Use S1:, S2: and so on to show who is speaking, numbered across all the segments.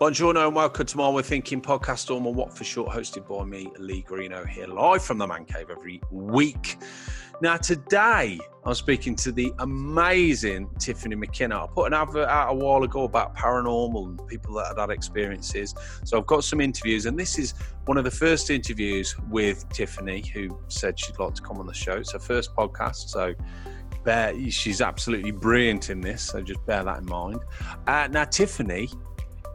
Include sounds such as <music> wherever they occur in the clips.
S1: Buongiorno and welcome to my We're Thinking podcast, my What for Short, hosted by me, Lee Greeno, here live from the Man Cave every week. Now, today I'm speaking to the amazing Tiffany McKenna. I put an advert out a while ago about paranormal and people that had had experiences. So I've got some interviews, and this is one of the first interviews with Tiffany, who said she'd like to come on the show. It's her first podcast, so bear, she's absolutely brilliant in this. So just bear that in mind. Uh, now, Tiffany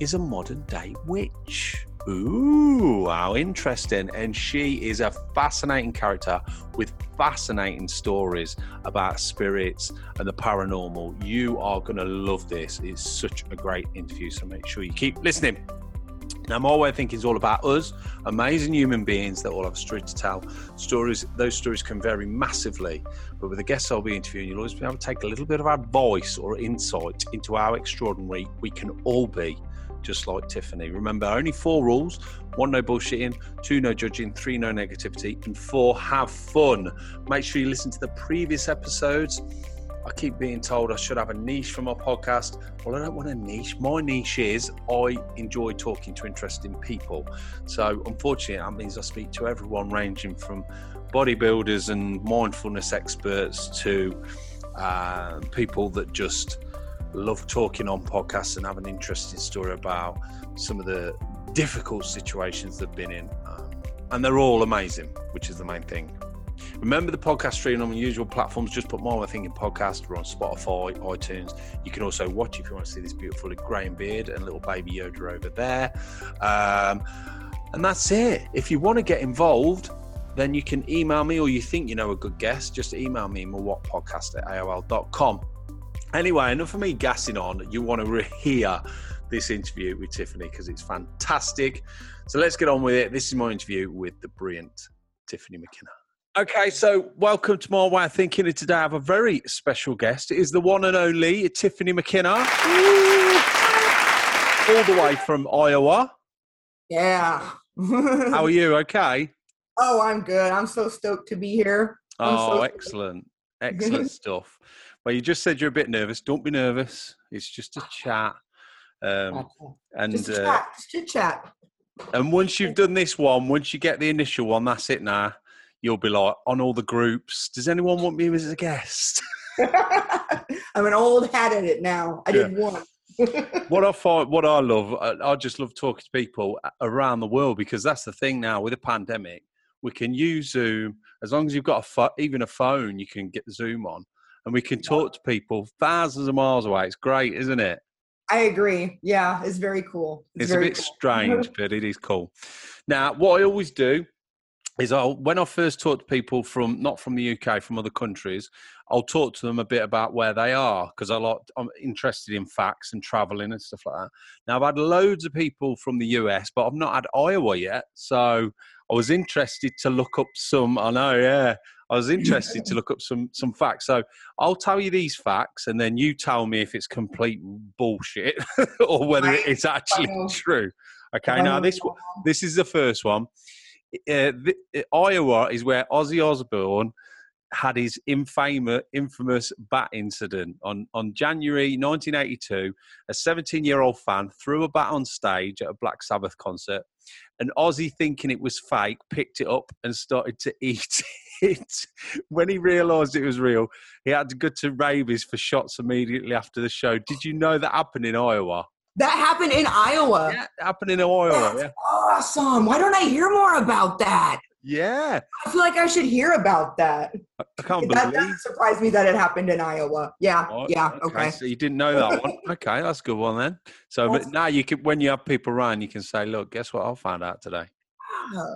S1: is a modern day witch. Ooh, how interesting. And she is a fascinating character with fascinating stories about spirits and the paranormal. You are going to love this. It's such a great interview. So make sure you keep listening. Now, my way of thinking is all about us, amazing human beings that all have a story to tell. Stories, those stories can vary massively, but with the guests I'll be interviewing, you'll always be able to take a little bit of advice or insight into how extraordinary we can all be just like Tiffany. Remember, only four rules one, no bullshitting, two, no judging, three, no negativity, and four, have fun. Make sure you listen to the previous episodes. I keep being told I should have a niche for my podcast. Well, I don't want a niche. My niche is I enjoy talking to interesting people. So, unfortunately, that means I speak to everyone ranging from bodybuilders and mindfulness experts to uh, people that just love talking on podcasts and have an interesting story about some of the difficult situations they've been in. Um, and they're all amazing, which is the main thing. Remember the podcast stream on usual platforms. Just put more, I think, in podcast. We're on Spotify, iTunes. You can also watch if you want to see this beautiful greying beard and little baby Yoda over there. Um, and that's it. If you want to get involved, then you can email me or you think you know a good guest, just email me, podcast at AOL.com. Anyway, enough of me gassing on. You want to hear this interview with Tiffany because it's fantastic. So let's get on with it. This is my interview with the brilliant Tiffany McKenna. Okay, so welcome to my way of thinking. today I have a very special guest. It is the one and only Tiffany McKenna, all the way from Iowa.
S2: Yeah.
S1: How are you? Okay.
S2: Oh, I'm good. I'm so stoked to be here.
S1: I'm oh, so excellent. Excellent <laughs> stuff. Well, you just said you're a bit nervous. Don't be nervous. It's just a chat. Um, and
S2: just a uh, chat. Just chat.
S1: And once you've done this one, once you get the initial one, that's it now. You'll be like on all the groups. Does anyone want me as a guest? <laughs> <laughs>
S2: I'm an old hat at it now. I yeah. did one. <laughs>
S1: what I find, what I love, I, I, just love talking to people around the world because that's the thing now with the pandemic. We can use Zoom as long as you've got a fo- even a phone, you can get Zoom on and we can talk to people thousands of miles away. It's great, isn't it?
S2: I agree. Yeah, it's very cool.
S1: It's, it's a bit cool. strange, <laughs> but it is cool. Now, what I always do is I'll when I first talk to people from not from the UK, from other countries, I'll talk to them a bit about where they are because I like I'm interested in facts and traveling and stuff like that. Now I've had loads of people from the US, but I've not had Iowa yet, so I was interested to look up some. I know, yeah. I was interested to look up some some facts. So I'll tell you these facts, and then you tell me if it's complete bullshit <laughs> or whether it's actually true. Okay, now this this is the first one. Uh, the, Iowa is where Ozzy Osbourne had his infamous infamous bat incident on on January 1982. A 17 year old fan threw a bat on stage at a Black Sabbath concert, and Ozzy, thinking it was fake, picked it up and started to eat <laughs> it. when he realised it was real, he had to go to rabies for shots immediately after the show. Did you know that happened in Iowa?
S2: That happened in Iowa.
S1: Yeah, happened in Iowa.
S2: That's yeah. awesome. Why don't I hear more about that?
S1: Yeah.
S2: I feel like I should hear about that.
S1: I can't
S2: that,
S1: believe.
S2: That surprised me that it happened in Iowa. Yeah. Oh, yeah. Okay. okay.
S1: So you didn't know that one. <laughs> Okay, that's a good one then. So but now you can, when you have people around, you can say, "Look, guess what? I found out today." Yeah.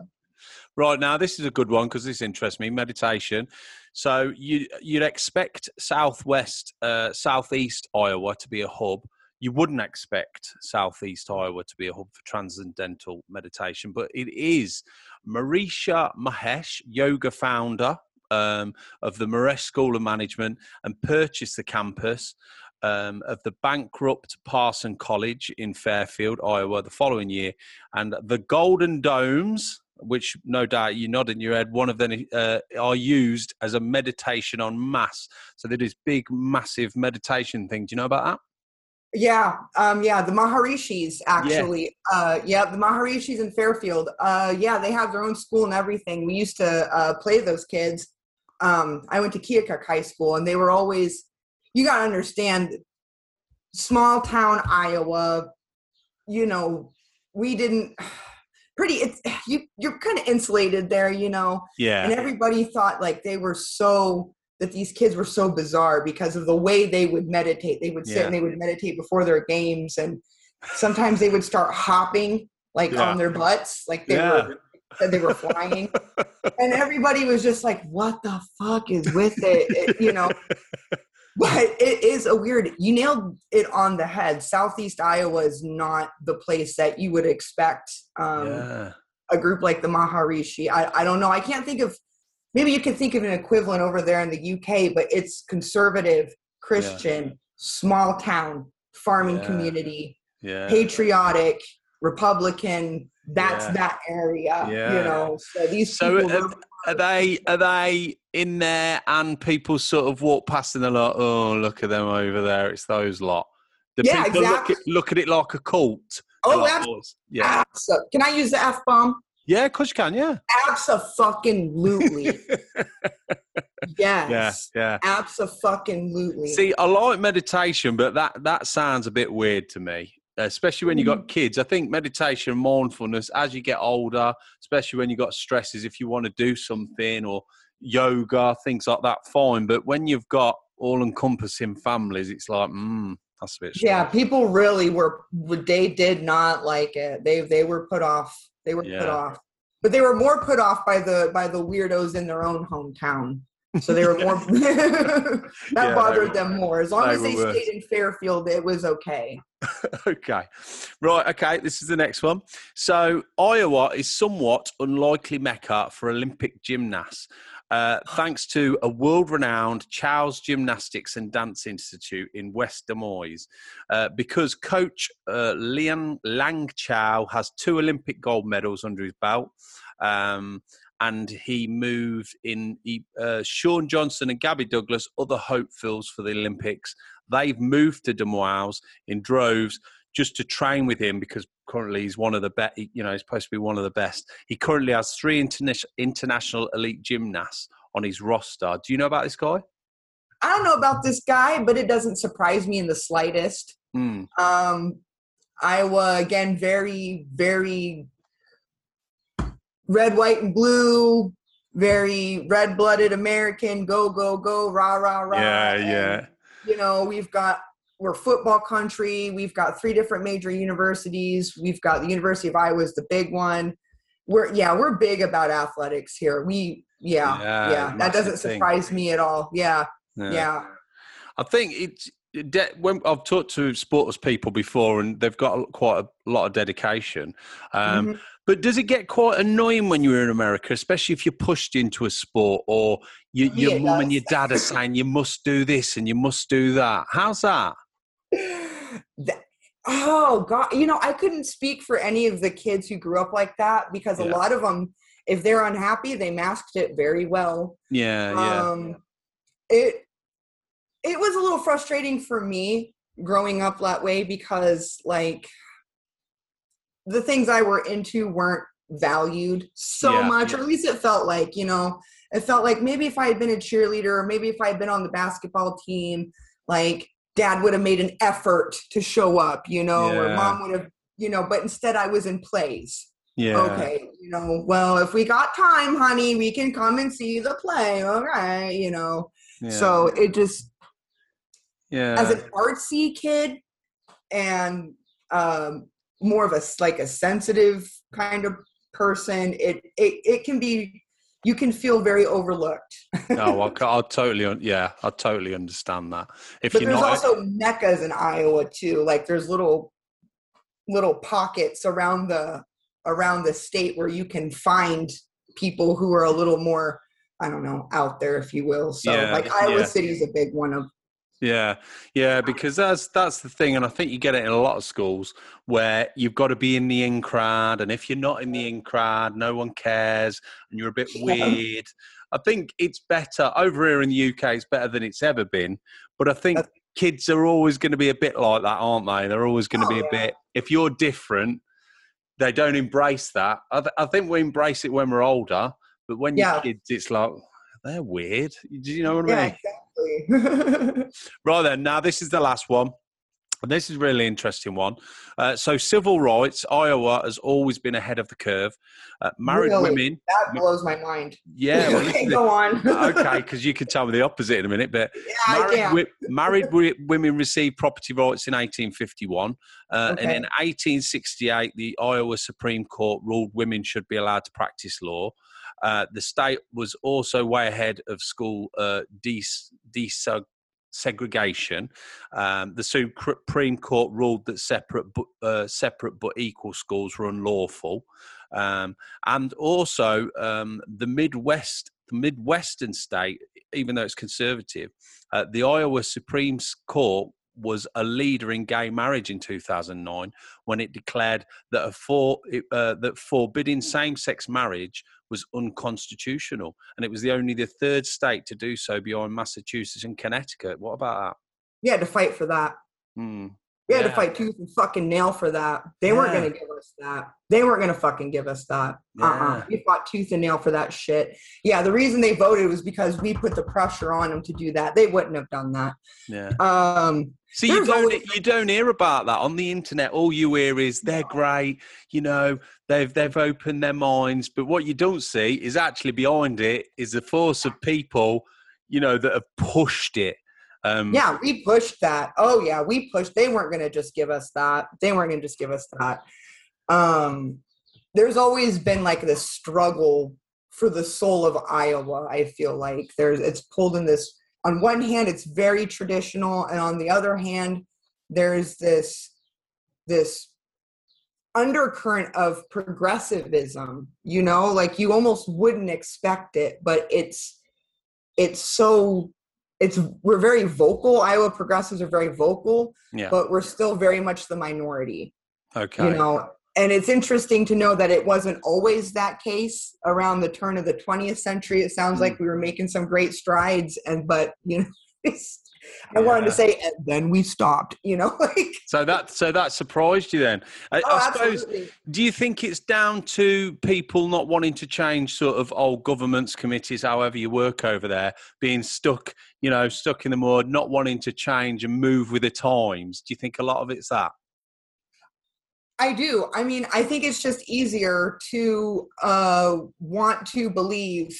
S1: Right now, this is a good one because this interests me. Meditation. So you you'd expect Southwest, uh, Southeast Iowa to be a hub. You wouldn't expect Southeast Iowa to be a hub for transcendental meditation, but it is. Maharishi Mahesh, Yogi founder um, of the Mahesh School of Management, and purchased the campus. Um, of the bankrupt Parson College in Fairfield, Iowa, the following year. And the Golden Domes, which no doubt you nod in your head, one of them uh, are used as a meditation on mass. So there is big, massive meditation thing. Do you know about that?
S2: Yeah, um, yeah, the Maharishis actually. Yeah. Uh, yeah, the Maharishis in Fairfield. Uh, yeah, they have their own school and everything. We used to uh, play those kids. Um, I went to Keokuk High School, and they were always. You got to understand, small town Iowa. You know, we didn't. <sighs> Pretty, it's you. You're kind of insulated there, you know.
S1: Yeah.
S2: And everybody thought like they were so that these kids were so bizarre because of the way they would meditate. They would sit yeah. and they would meditate before their games, and sometimes they would start hopping like yeah. on their butts, like they yeah. were they were flying, <laughs> and everybody was just like, "What the fuck is with it?" it you know. <laughs> But it is a weird. You nailed it on the head. Southeast Iowa is not the place that you would expect um, a group like the Maharishi. I, I don't know. I can't think of maybe you can think of an equivalent over there in the UK, but it's conservative, Christian, yeah. small town, farming yeah. community,
S1: yeah.
S2: patriotic, Republican. That's that area, you know. So these
S1: so are, are, they are they in there, and people sort of walk past and they're like, "Oh, look at them over there! It's those lot."
S2: The yeah, people exactly.
S1: look at, look at it like a cult.
S2: Oh, like, abs- yeah. Can I use the f bomb?
S1: Yeah, of course you can. Yeah.
S2: Absolutely. <laughs>
S1: yes. Yeah. Yeah.
S2: Absolutely.
S1: See, I like meditation, but that that sounds a bit weird to me, especially when you got mm. kids. I think meditation, and mindfulness, as you get older, especially when you got stresses, if you want to do something or yoga, things like that, fine. But when you've got all encompassing families, it's like, mm, that's a bit. Strange.
S2: Yeah, people really were. They did not like it. They they were put off they were yeah. put off, but they were more put off by the by the weirdos in their own hometown. So they were <laughs> more <laughs> that yeah, bothered them more. As long they as they stayed worse. in Fairfield, it was okay. <laughs>
S1: okay, right. Okay, this is the next one. So Iowa is somewhat unlikely mecca for Olympic gymnasts. Uh, thanks to a world renowned Chow's Gymnastics and Dance Institute in West Des Moines, uh, because coach uh, Lian Lang Chow has two Olympic gold medals under his belt. Um, and he moved in he, uh, Shawn Johnson and Gabby Douglas, other hopefuls for the Olympics. They've moved to Des Moines in droves just to train with him because currently he's one of the best. You know, he's supposed to be one of the best. He currently has three interna- international elite gymnasts on his roster. Do you know about this guy?
S2: I don't know about this guy, but it doesn't surprise me in the slightest.
S1: Mm.
S2: Um, Iowa again, very, very red, white, and blue. Very red-blooded American. Go, go, go! Rah, rah, rah!
S1: Yeah, and, yeah.
S2: You know, we've got we're football country. We've got three different major universities. We've got the University of Iowa is the big one. We're yeah, we're big about athletics here. We yeah yeah, yeah. that doesn't surprise me at all. Yeah, yeah. yeah.
S1: I think it's when I've talked to sports people before, and they've got quite a lot of dedication. Um, mm-hmm. But does it get quite annoying when you're in America, especially if you're pushed into a sport or you, your yeah, mum and your dad are saying you must do this and you must do that? How's that?
S2: That, oh god you know i couldn't speak for any of the kids who grew up like that because yeah. a lot of them if they're unhappy they masked it very well
S1: yeah um
S2: yeah. it it was a little frustrating for me growing up that way because like the things i were into weren't valued so yeah, much yeah. or at least it felt like you know it felt like maybe if i had been a cheerleader or maybe if i had been on the basketball team like dad would have made an effort to show up, you know, yeah. or mom would have, you know, but instead I was in plays.
S1: Yeah.
S2: Okay, you know, well, if we got time, honey, we can come and see the play. All right, you know. Yeah. So it just
S1: yeah.
S2: As an artsy kid and um more of a like a sensitive kind of person, it it it can be you can feel very overlooked.
S1: no, I, <laughs> I totally, yeah, I totally understand that.
S2: If but there's not, also meccas in Iowa too. Like there's little little pockets around the around the state where you can find people who are a little more, I don't know, out there, if you will. So yeah, like Iowa yeah. City is a big one of
S1: yeah, yeah, because that's that's the thing, and I think you get it in a lot of schools where you've got to be in the in crowd, and if you're not in the in crowd, no one cares, and you're a bit weird. I think it's better over here in the UK. It's better than it's ever been, but I think kids are always going to be a bit like that, aren't they? They're always going to
S2: Oh,
S1: be a
S2: yeah.
S1: bit. If you're different, they don't embrace that. I, th- I think we embrace it when we're older, but when
S2: Yeah.
S1: you're kids, it's like they're weird. Do you know what I
S2: Yeah,
S1: mean?
S2: Exactly. <laughs>
S1: Right then, now this is the last one. And this is a really interesting one. Uh, so, civil rights, Iowa has always been ahead of the curve. Uh, married
S2: Really?
S1: women,
S2: that blows my mind.
S1: yeah. <laughs> well,
S2: okay, go on. <laughs>
S1: okay, because you can tell me the opposite in a minute. But
S2: yeah,
S1: married, wi- married wi- women received property rights in 1851. Uh, And in 1868, the Iowa Supreme Court ruled women should be allowed to practice law. Uh, the state was also way ahead of school uh, des- segregation. Um, the Supreme Court ruled that separate, bu- uh, separate but equal schools were unlawful. Um, and also, um, the Midwest, the Midwestern state, even though it's conservative, uh, the Iowa Supreme Court was a leader in gay marriage in 2009 when it declared that a for, uh, that forbidding same-sex marriage was unconstitutional, and it was the only the third state to do so beyond Massachusetts and Connecticut. What about
S2: that? Yeah, to fight for that.
S1: that?
S2: We had to fight tooth and fucking nail for that. They weren't gonna give us that. They weren't gonna fucking give us that. Uh-uh.
S1: Yeah.
S2: We fought tooth and nail for that shit. Yeah, the reason they voted was because we put the pressure on them to do that. They wouldn't have done that.
S1: Yeah.
S2: Um,
S1: See, you don't
S2: always-
S1: you don't hear about that on the internet. All you hear is they're great, you know, they've they've opened their minds. But what you don't see is actually behind it is a force of people, you know, that have pushed it. Um,
S2: yeah, we pushed that. Oh yeah, we pushed. They weren't gonna just give us that. They weren't gonna just give us that. Um, there's always been like this struggle for the soul of Iowa. I feel like there's it's pulled in this. On one hand, it's very traditional, and on the other hand, there's this this undercurrent of progressivism. You know, like you almost wouldn't expect it, but it's it's so it's we're very vocal. Iowa progressives are very vocal,
S1: yeah.
S2: but we're still very much the minority
S1: Okay.
S2: you know and it's interesting to know that it wasn't always that case around the turn of the 20th century it sounds
S1: Mm.
S2: like we were making some great strides and but you know <laughs> it's, i wanted to say and then we stopped you know <laughs> like
S1: so that so that surprised you then. I,
S2: oh
S1: I suppose.
S2: absolutely
S1: Do you think it's down to people not wanting to change sort of old governments, committees, however you work over there, being stuck, you know, stuck in the mud, not wanting to change and move with the times? Do you think a lot of it's that?
S2: i do i mean i think it's just easier to uh want to believe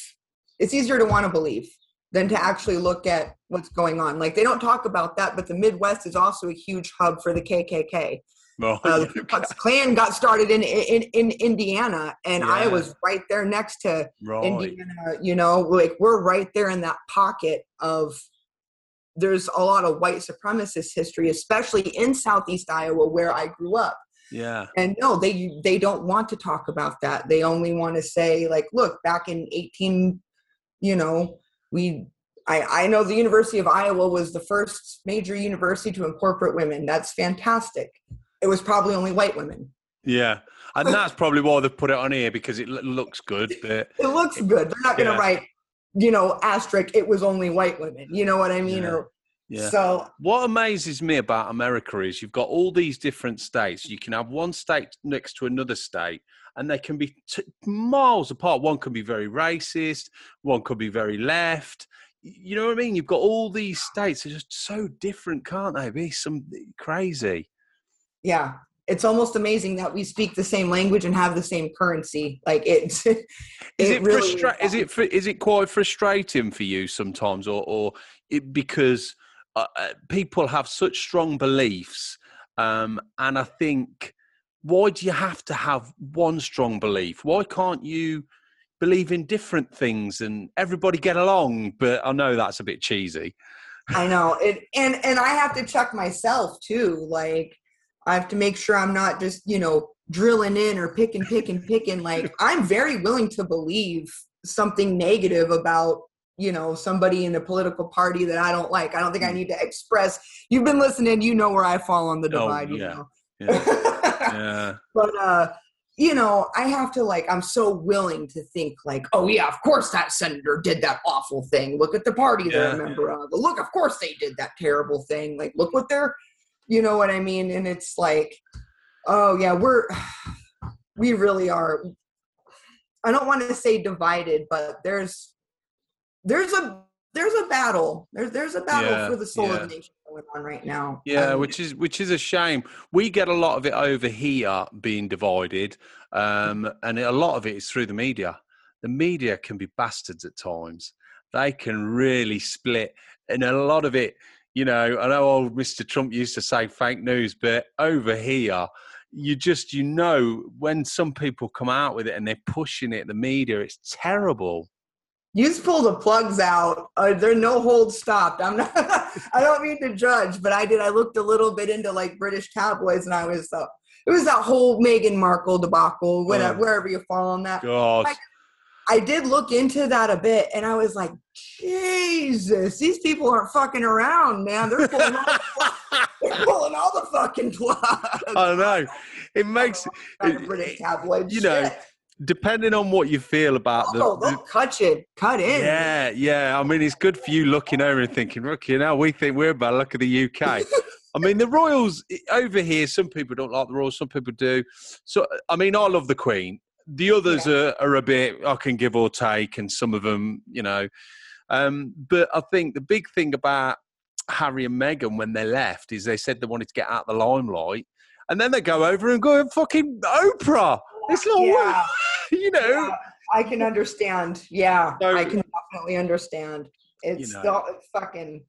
S2: it's easier to want to believe than to actually look at what's going on like they don't talk about that but the midwest is also a huge hub for the kkk
S1: Right. <laughs>
S2: uh, the Ku Klux Klan got started in in, in Indiana, and
S1: Yeah.
S2: was right there next to
S1: right.
S2: Indiana. You know, like we're right there in that pocket of. There's a lot of white supremacist history, especially in Southeast Iowa, where I grew up.
S1: Yeah.
S2: And no, they they don't want to talk about that. They only want to say, like, look, back in 18, you know, we. I, I know the University of Iowa was the first major university to incorporate women. That's fantastic. It was probably only white women.
S1: Yeah. And that's probably why they've put it on here because it looks good. But
S2: It looks good. They're not going to
S1: Yeah.
S2: write, you know, asterisk. It was only white women. You know what I mean?
S1: Yeah.
S2: Or
S1: yeah.
S2: so.
S1: What amazes me about America is you've got all these different states. You can have one state next to another state, and they can be t- miles apart. One can be very racist, one could be very left. You know what I mean? You've got all these states. They're just so different, can't they? Be some crazy.
S2: Yeah, it's almost amazing that we speak the same language and have the same currency. Like it's. <laughs>
S1: Is it,
S2: really
S1: frustra- Is it is it quite frustrating for you sometimes, or or it, because uh, uh, people have such strong beliefs, um, and I think why do you have to have one strong belief? Why can't you believe in different things and everybody get along? But I know that's a bit cheesy.
S2: I know it, and and I have to check myself too. Like I have to make sure I'm not just you know drilling in or picking, picking, picking. Like <laughs> I'm very willing to believe something negative about you know somebody in a political party that I don't like. I don't think I hmm. need to express. You've been listening, you know where I fall on the
S1: Oh,
S2: divide. you
S1: yeah.
S2: know.
S1: Yeah. <laughs> yeah.
S2: but uh you know, I have to like, I'm so willing to think like, oh yeah, of course that senator did that awful thing. Look at the party yeah. they're a member of. Look, of course they did that terrible thing. Like, look what they're, you know what I mean? And it's like, oh yeah, we're, <sighs> we really are. <sighs> I don't want to say divided, but there's, there's a there's a battle. There's there's a battle yeah, for the soul yeah. of the nation going on right now.
S1: Yeah, um, which is which is a shame. We get a lot of it over here being divided, um, and a lot of it is through the media. The media can be bastards at times. They can really split, and a lot of it. You know, I know old Mr. Trump used to say fake news, but over here, you just you know when some people come out with it and they're pushing it, the media, it's terrible
S2: you just pull the plugs out. Uh, are no holds stopped. I'm not. <laughs> I don't mean to judge, but I did. I looked a little bit into like British tabloids, and I was. Uh, it was that whole Meghan Markle debacle. Whatever, oh. wherever you fall on that.
S1: I,
S2: I did look into that a bit, and I was like, Jesus, these people aren't fucking around, man. They're pulling all, the, <laughs> they're pulling all the fucking plugs.
S1: I know. It makes
S2: it, British tabloids.
S1: You know. Depending on what you feel about
S2: oh, the, the cut it, cut in.
S1: Yeah, yeah. I mean, it's good for you looking over and thinking, look, you know, we think we're about look at the UK. <laughs> I mean, the Royals over here. Some people don't like the Royals, some people do. So, I mean, I love the Queen. The others yeah. are, are a bit I can give or take, and some of them, you know. Um, but I think the big thing about Harry and Meghan when they left is they said they wanted to get out of the limelight, and then they go over and go and fucking Oprah. It's not yeah. <laughs> you know. Yeah,
S2: I can understand. Yeah, so, I can definitely understand. It's, you know, it's fucking.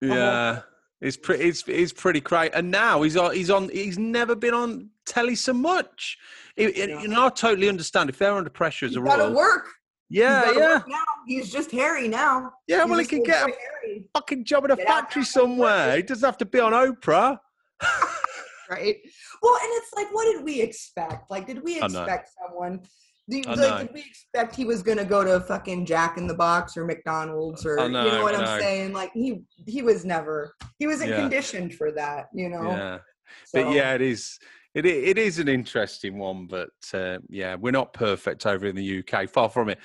S1: Yeah. It's pretty. It's, it's pretty crazy. and now he's on. He's on. He's never been on telly so much. It, it, You know, I totally understand if they're under pressure as
S2: he's
S1: a
S2: gotta work.
S1: Yeah, yeah.
S2: Now he's just Harry now.
S1: Yeah, he's well, he can get a Harry. fucking job in a get factory somewhere. He doesn't have to be on Oprah. <laughs>
S2: right. Well, and it's like, what did we expect? Like, did we expect someone? Did, like, did we expect he was gonna go to fucking Jack in the Box or McDonald's or know, you know what I'm saying? Like he he was never he wasn't yeah. conditioned for that, you know.
S1: Yeah. So. But yeah, it is it it is an interesting one, but uh, yeah, we're not perfect over in the UK, far from it.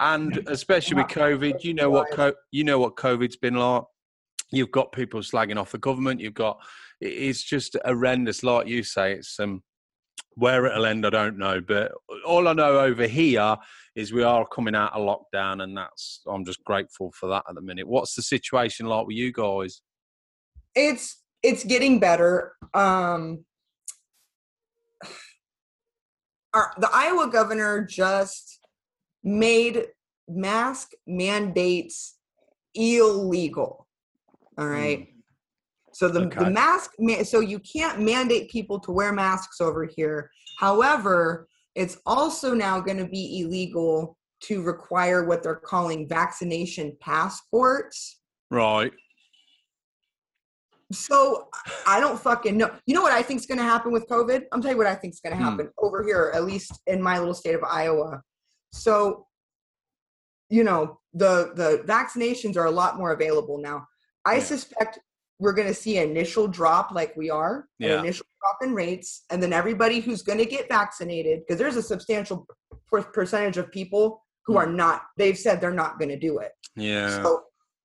S1: And especially with COVID, you know what co- you know what COVID's been like. You've got people slagging off the government. You've got it's just horrendous. Like you say, it's um, where it'll end, I don't know. But all I know over here is we are coming out of lockdown, and that's I'm just grateful for that at the minute. What's the situation like with you guys?
S2: It's it's getting better. Um, our, the Iowa governor just made mask mandates illegal. All right. Mm. So the, okay. the mask, so you can't mandate people to wear masks over here. However, it's also now going to be illegal to require what they're calling vaccination passports.
S1: Right.
S2: So I don't fucking know. You know what I think is going to happen with COVID? I'm telling you what I think is going to hmm. happen hmm. over here, at least in my little state of Iowa. So, you know, the the vaccinations are a lot more available now. I yeah. suspect we're going to see an initial drop like we are, yeah. an initial drop in rates, and then everybody who's going to get vaccinated, because there's a substantial percentage of people who mm. are not, they've said they're not going to do it.
S1: Yeah.
S2: So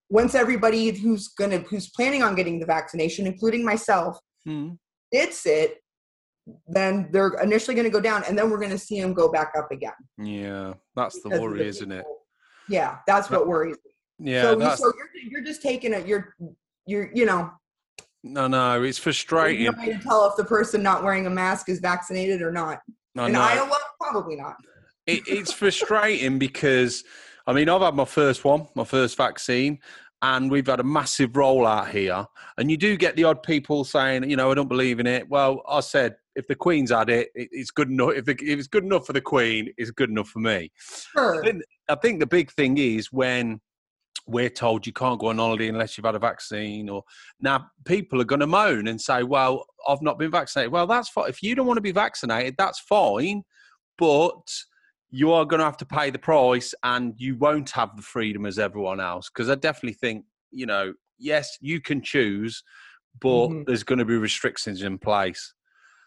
S2: once everybody who's going to, who's planning on getting the vaccination, including myself, mm. gets it, then they're initially going to go down, and then we're going to see them go back up again.
S1: Yeah, that's the worry, the isn't it?
S2: Yeah, that's what worries
S1: me. Yeah, so,
S2: so you're, you're just taking it. You're you're you know
S1: no no it's frustrating
S2: no to tell if the person not wearing a mask is vaccinated or not no, in no. iowa probably not
S1: it, it's frustrating because i mean i've had my first one my first vaccine and we've had a massive rollout here and you do get the odd people saying you know i don't believe in it well i said if the queen's had it, it's good enough. If, it, if, it's good enough for the queen, it's good enough for me.
S2: Sure.
S1: I think, I think the big thing is when we're told you can't go on holiday unless you've had a vaccine or now people are going to moan and say well i've not been vaccinated well that's fine if you don't want to be vaccinated that's fine but you are going to have to pay the price and you won't have the freedom as everyone else because i definitely think you know yes you can choose but mm-hmm. there's going to be restrictions in place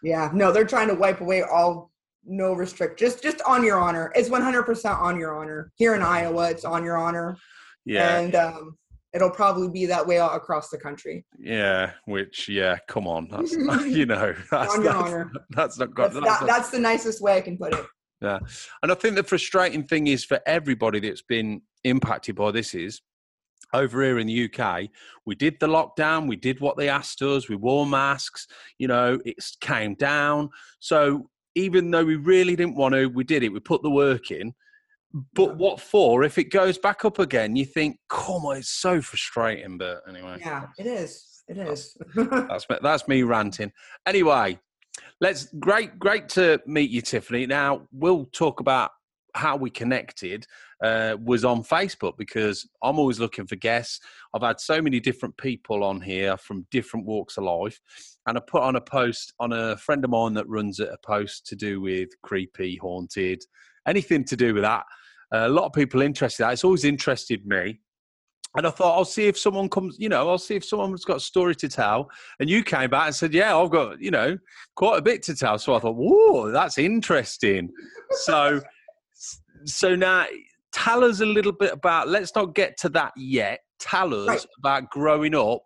S2: yeah no they're trying to wipe away all no restrict. Just just on your honor. It's 100% on your honor. Here in Iowa, it's on your honor.
S1: Yeah.
S2: And um, it'll probably be that way all across the country.
S1: Yeah, which yeah, come on, that's <laughs> you know <laughs> that's
S2: On your
S1: that's,
S2: honor.
S1: that's not
S2: That's,
S1: good.
S2: that, that's the nicest way I can put it.
S1: Yeah. And I think the frustrating thing is for everybody that's been impacted by this is over here in the UK, we did the lockdown, we did what they asked us, we wore masks, you know, it came down. So even though we really didn't want to, we did it, we put the work in. But what for? If it goes back up again, you think, come on, it's so frustrating. But anyway,
S2: Yeah, it is. It is. <laughs>
S1: that's me, that's me ranting. Anyway, let's great great to meet you, Tiffany. Now we'll talk about how we connected. Uh, was on Facebook because I'm always looking for guests. I've had so many different people on here from different walks of life, and I put on a post on a friend of mine that runs a post to do with creepy, haunted, anything to do with that. a lot of people interested. in that. It's always interested me. And I thought, I'll see if someone comes, you know, I'll see if someone's got a story to tell. And you came back and said, Yeah, I've got, you know, quite a bit to tell. So I thought, Whoa, that's interesting. so, so now tell us a little bit about, let's not get to that yet. Tell us
S2: Right.
S1: about growing up.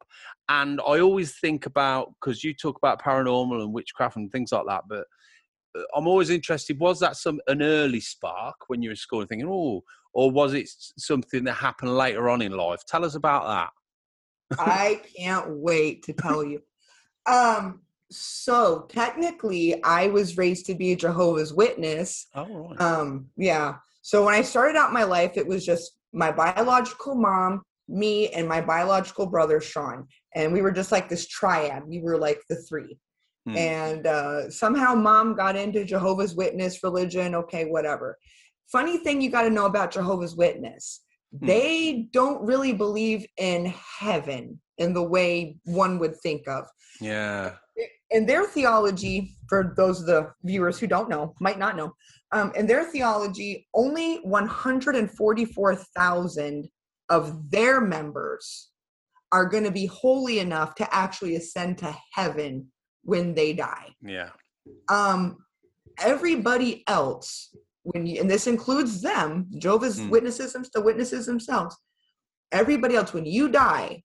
S1: And I always think about, because you talk about paranormal and witchcraft and things like that, but uh, I'm always interested. Was that some an early spark when you were in school thinking, oh, or was it something that happened later on in life? Tell us about that.
S2: I <laughs> can't wait to tell you. Um, so technically, I was raised to be a Jehovah's Witness.
S1: Oh, right.
S2: Um, yeah. So when I started out my life, it was just my biological mom, me, and my biological brother Sean, and we were just like this triad. We were like the three.
S1: Hmm.
S2: And uh, somehow mom got into Jehovah's Witness religion. Okay, whatever. Funny thing you got to know about Jehovah's Witness
S1: Hmm.
S2: they don't really believe in heaven in the way one would think of.
S1: yeah.
S2: In their theology, for those of the viewers who don't know, might not know, um, in their theology, only 144,000 of their members are going to be holy enough to actually ascend to heaven when they die
S1: Yeah.
S2: um everybody else when you and this includes them jehovah's
S1: Mm.
S2: witnesses the witnesses themselves everybody else when you die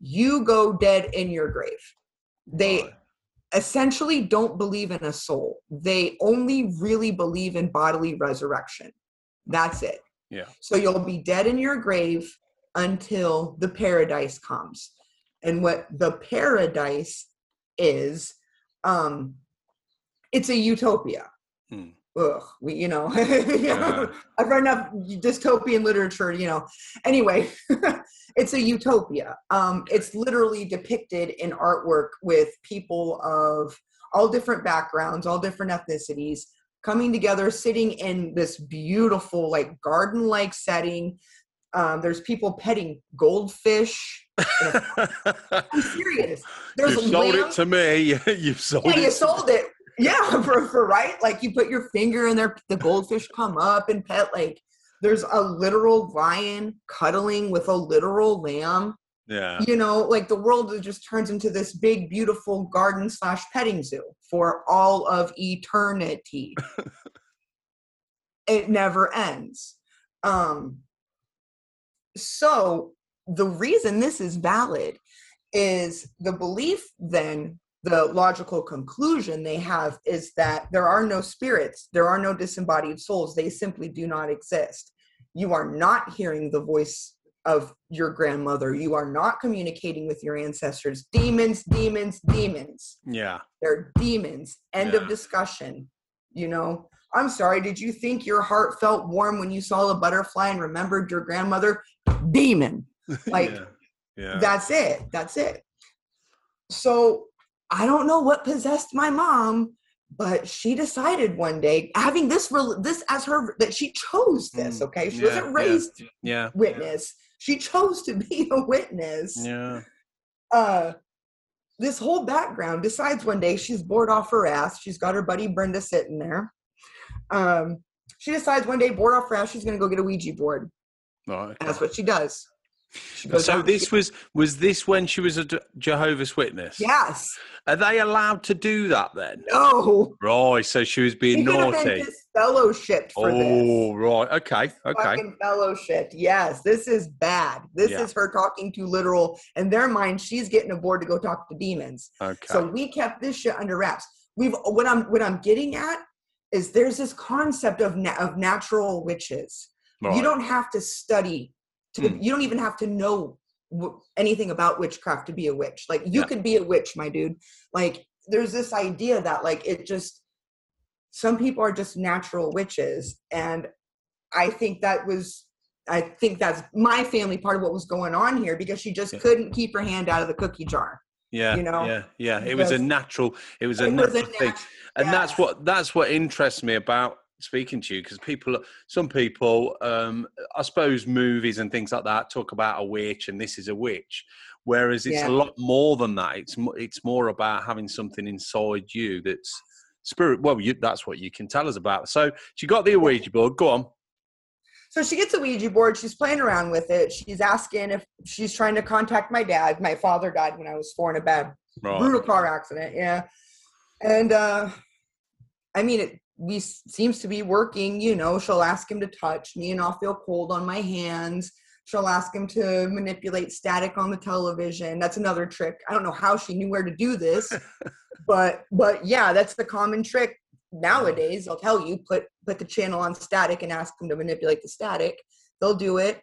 S2: you go dead in your grave they
S1: Right.
S2: essentially don't believe in a soul they only really believe in bodily resurrection that's it
S1: Yeah.
S2: so you'll be dead in your grave until the paradise comes and what the paradise is um it's a utopia.
S1: Hmm.
S2: Ugh, we you know <laughs>
S1: Yeah.
S2: i've read enough dystopian literature you know. Anyway <laughs> it's a utopia. Um it's literally depicted in artwork with people of all different backgrounds all different ethnicities coming together sitting in this beautiful like garden like setting. Um, there's people petting goldfish i'm serious <laughs> there's
S1: You've sold
S2: lamb-
S1: it to me. You've sold
S2: yeah,
S1: it.
S2: you sold it. <laughs> Yeah, <laughs> for, for right. Like you put your finger in there, the goldfish come up and pet. Like there's a literal lion cuddling with a literal lamb.
S1: Yeah.
S2: You know, like the world just turns into this big, beautiful garden slash petting zoo for all of eternity. it never ends. Um, so the reason this is valid is the belief then the logical conclusion they have is that there are no spirits there are no disembodied souls they simply do not exist. You are not hearing the voice of your grandmother you are not communicating with your ancestors. Demons demons demons.
S1: Yeah.
S2: they're demons. End
S1: Yeah.
S2: of discussion. You know i'm sorry did you think your heart felt warm when you saw a butterfly and remembered your grandmother? Demon <laughs> like
S1: yeah. Yeah.
S2: that's it that's it so i don't know what possessed my mom but she decided one day having this this as her that she chose this
S1: Mm,
S2: okay she
S1: yeah,
S2: wasn't raised
S1: yeah.
S2: witness she chose to be <laughs> a witness
S1: Yeah.
S2: uh this whole background decides one day she's bored off her ass she's got her buddy brenda sitting there um she decides one day bored off her ass she's gonna go get a ouija board
S1: Right.
S2: and that's what she does
S1: So this was was this when she was a Jehovah's Witness?
S2: Yes.
S1: Are they allowed to do that then?
S2: No.
S1: Right. So she was being
S2: She
S1: naughty.
S2: been disfellowshipped for this.
S1: Oh, right. Okay. Okay.
S2: Fellowship. Yes, this is bad. This
S1: Yeah.
S2: is her talking to literal. In their mind, she's getting aboard to go talk to demons.
S1: Okay.
S2: So we kept this shit under wraps. We've what I'm what I'm getting at is there's this concept of na- of natural witches.
S1: Right.
S2: You don't have to study. To,
S1: Hmm.
S2: You don't even have to know w- anything about witchcraft to be a witch. Like you
S1: Yeah.
S2: could be a witch, my dude. Like there's this idea that like it just some people are just natural witches, and I think that was. I think that's my family part of what was going on here because she just
S1: Yeah.
S2: couldn't keep her hand out of the cookie jar.
S1: yeah.
S2: you know,
S1: Yeah. Yeah. It was a natural. It was a
S2: It was
S1: natural
S2: a
S1: thing.
S2: nat-
S1: and that's what that's what interests me about speaking to you because people some people um i suppose movies and things like that talk about a witch and this is a witch whereas it's
S2: Yeah.
S1: a lot more than that it's it's more about having something inside you that's spirit well you, that's what you can tell us about so she got the ouija board go on
S2: So she gets a Ouija board. She's playing around with it. She's asking if she's trying to contact my dad. My father died when I was four in a bad,
S1: right
S2: brutal car accident. Yeah, and uh, I mean, it we seems to be working. You know, she'll ask him to touch me, and I'll feel cold on my hands. She'll ask him to manipulate static on the television. That's another trick. I don't know how she knew where to do this, <laughs> but but yeah, that's the common trick nowadays. I'll tell you, put put the channel on static and ask them to manipulate the static. They'll do it.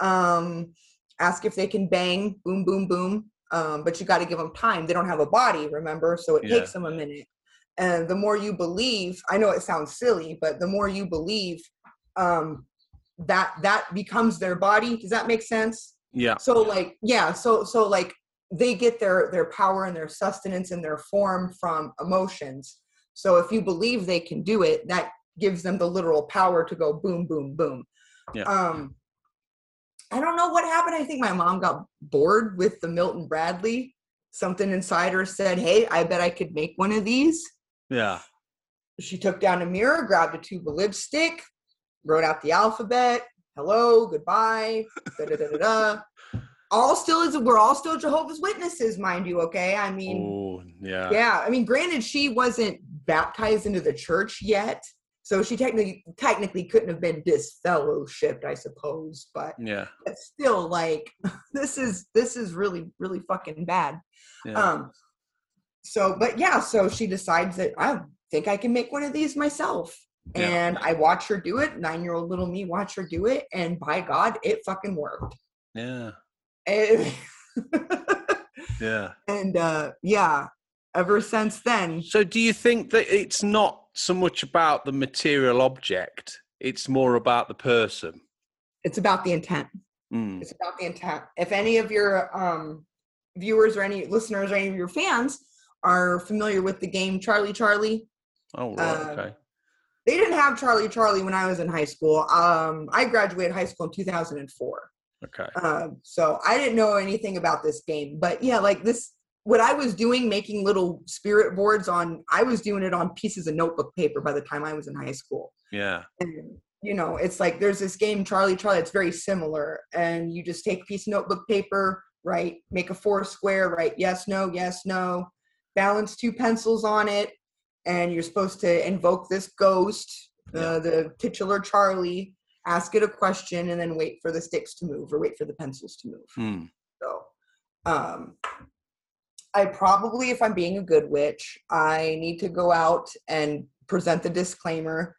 S2: Um, ask if they can bang, boom, boom, boom. Um, but you got to give them time. They don't have a body, remember? So it
S1: Yeah.
S2: takes them a minute. And the more you believe, I know it sounds silly, but the more you believe, um, that that becomes their body. Does that make sense?
S1: yeah
S2: so like yeah so so like they get their their power and their sustenance and their form from emotions so if you believe they can do it that gives them the literal power to go boom boom boom
S1: Yeah.
S2: um i don't know what happened i think my mom got bored with the milton bradley something inside her said hey i bet i could make one of these
S1: yeah.
S2: She took down a mirror grabbed a tube of lipstick wrote out the alphabet hello goodbye <laughs> da, da, da, da, da. all still is we're all still jehovah's witnesses mind you okay? I mean
S1: oh yeah.
S2: yeah i mean granted she wasn't baptized into the church yet so she technically technically couldn't have been disfellowshipped i suppose but
S1: yeah.
S2: it's still like <laughs> this is this is really really fucking bad.
S1: Yeah.
S2: Um so but yeah so she decides that i think i can make one of these myself.
S1: Yeah.
S2: and i watch her do it nine year old little me watch her do it and by god it fucking worked.
S1: Yeah.
S2: And, <laughs>
S1: yeah.
S2: And uh yeah ever since then.
S1: So, do you think that it's not so much about the material object; it's more about the person?
S2: it's about the intent.
S1: Mm.
S2: it's about the intent. If any of your um viewers or any listeners or any of your fans are familiar with the game charlie charlie
S1: Oh, right,
S2: Uh,
S1: okay.
S2: they didn't have charlie charlie when i was in high school um i graduated high school in 2004
S1: Okay.
S2: Um, so I didn't know anything about this game, but yeah, like this, what I was doing, making little spirit boards on, I was doing it on pieces of notebook paper by the time I was in high school.
S1: Yeah.
S2: And, you know, it's like there's this game, Charlie Charlie, it's very similar. And you just take a piece of notebook paper, right? Make a four square, right? Yes, no, yes, no. Balance two pencils on it. And you're supposed to invoke this ghost, uh, the titular Charlie, ask it a question, and then wait for the sticks to move or wait for the pencils to move.
S1: Mm.
S2: So, um, I probably, if I'm being a good witch, I need to go out and present the disclaimer.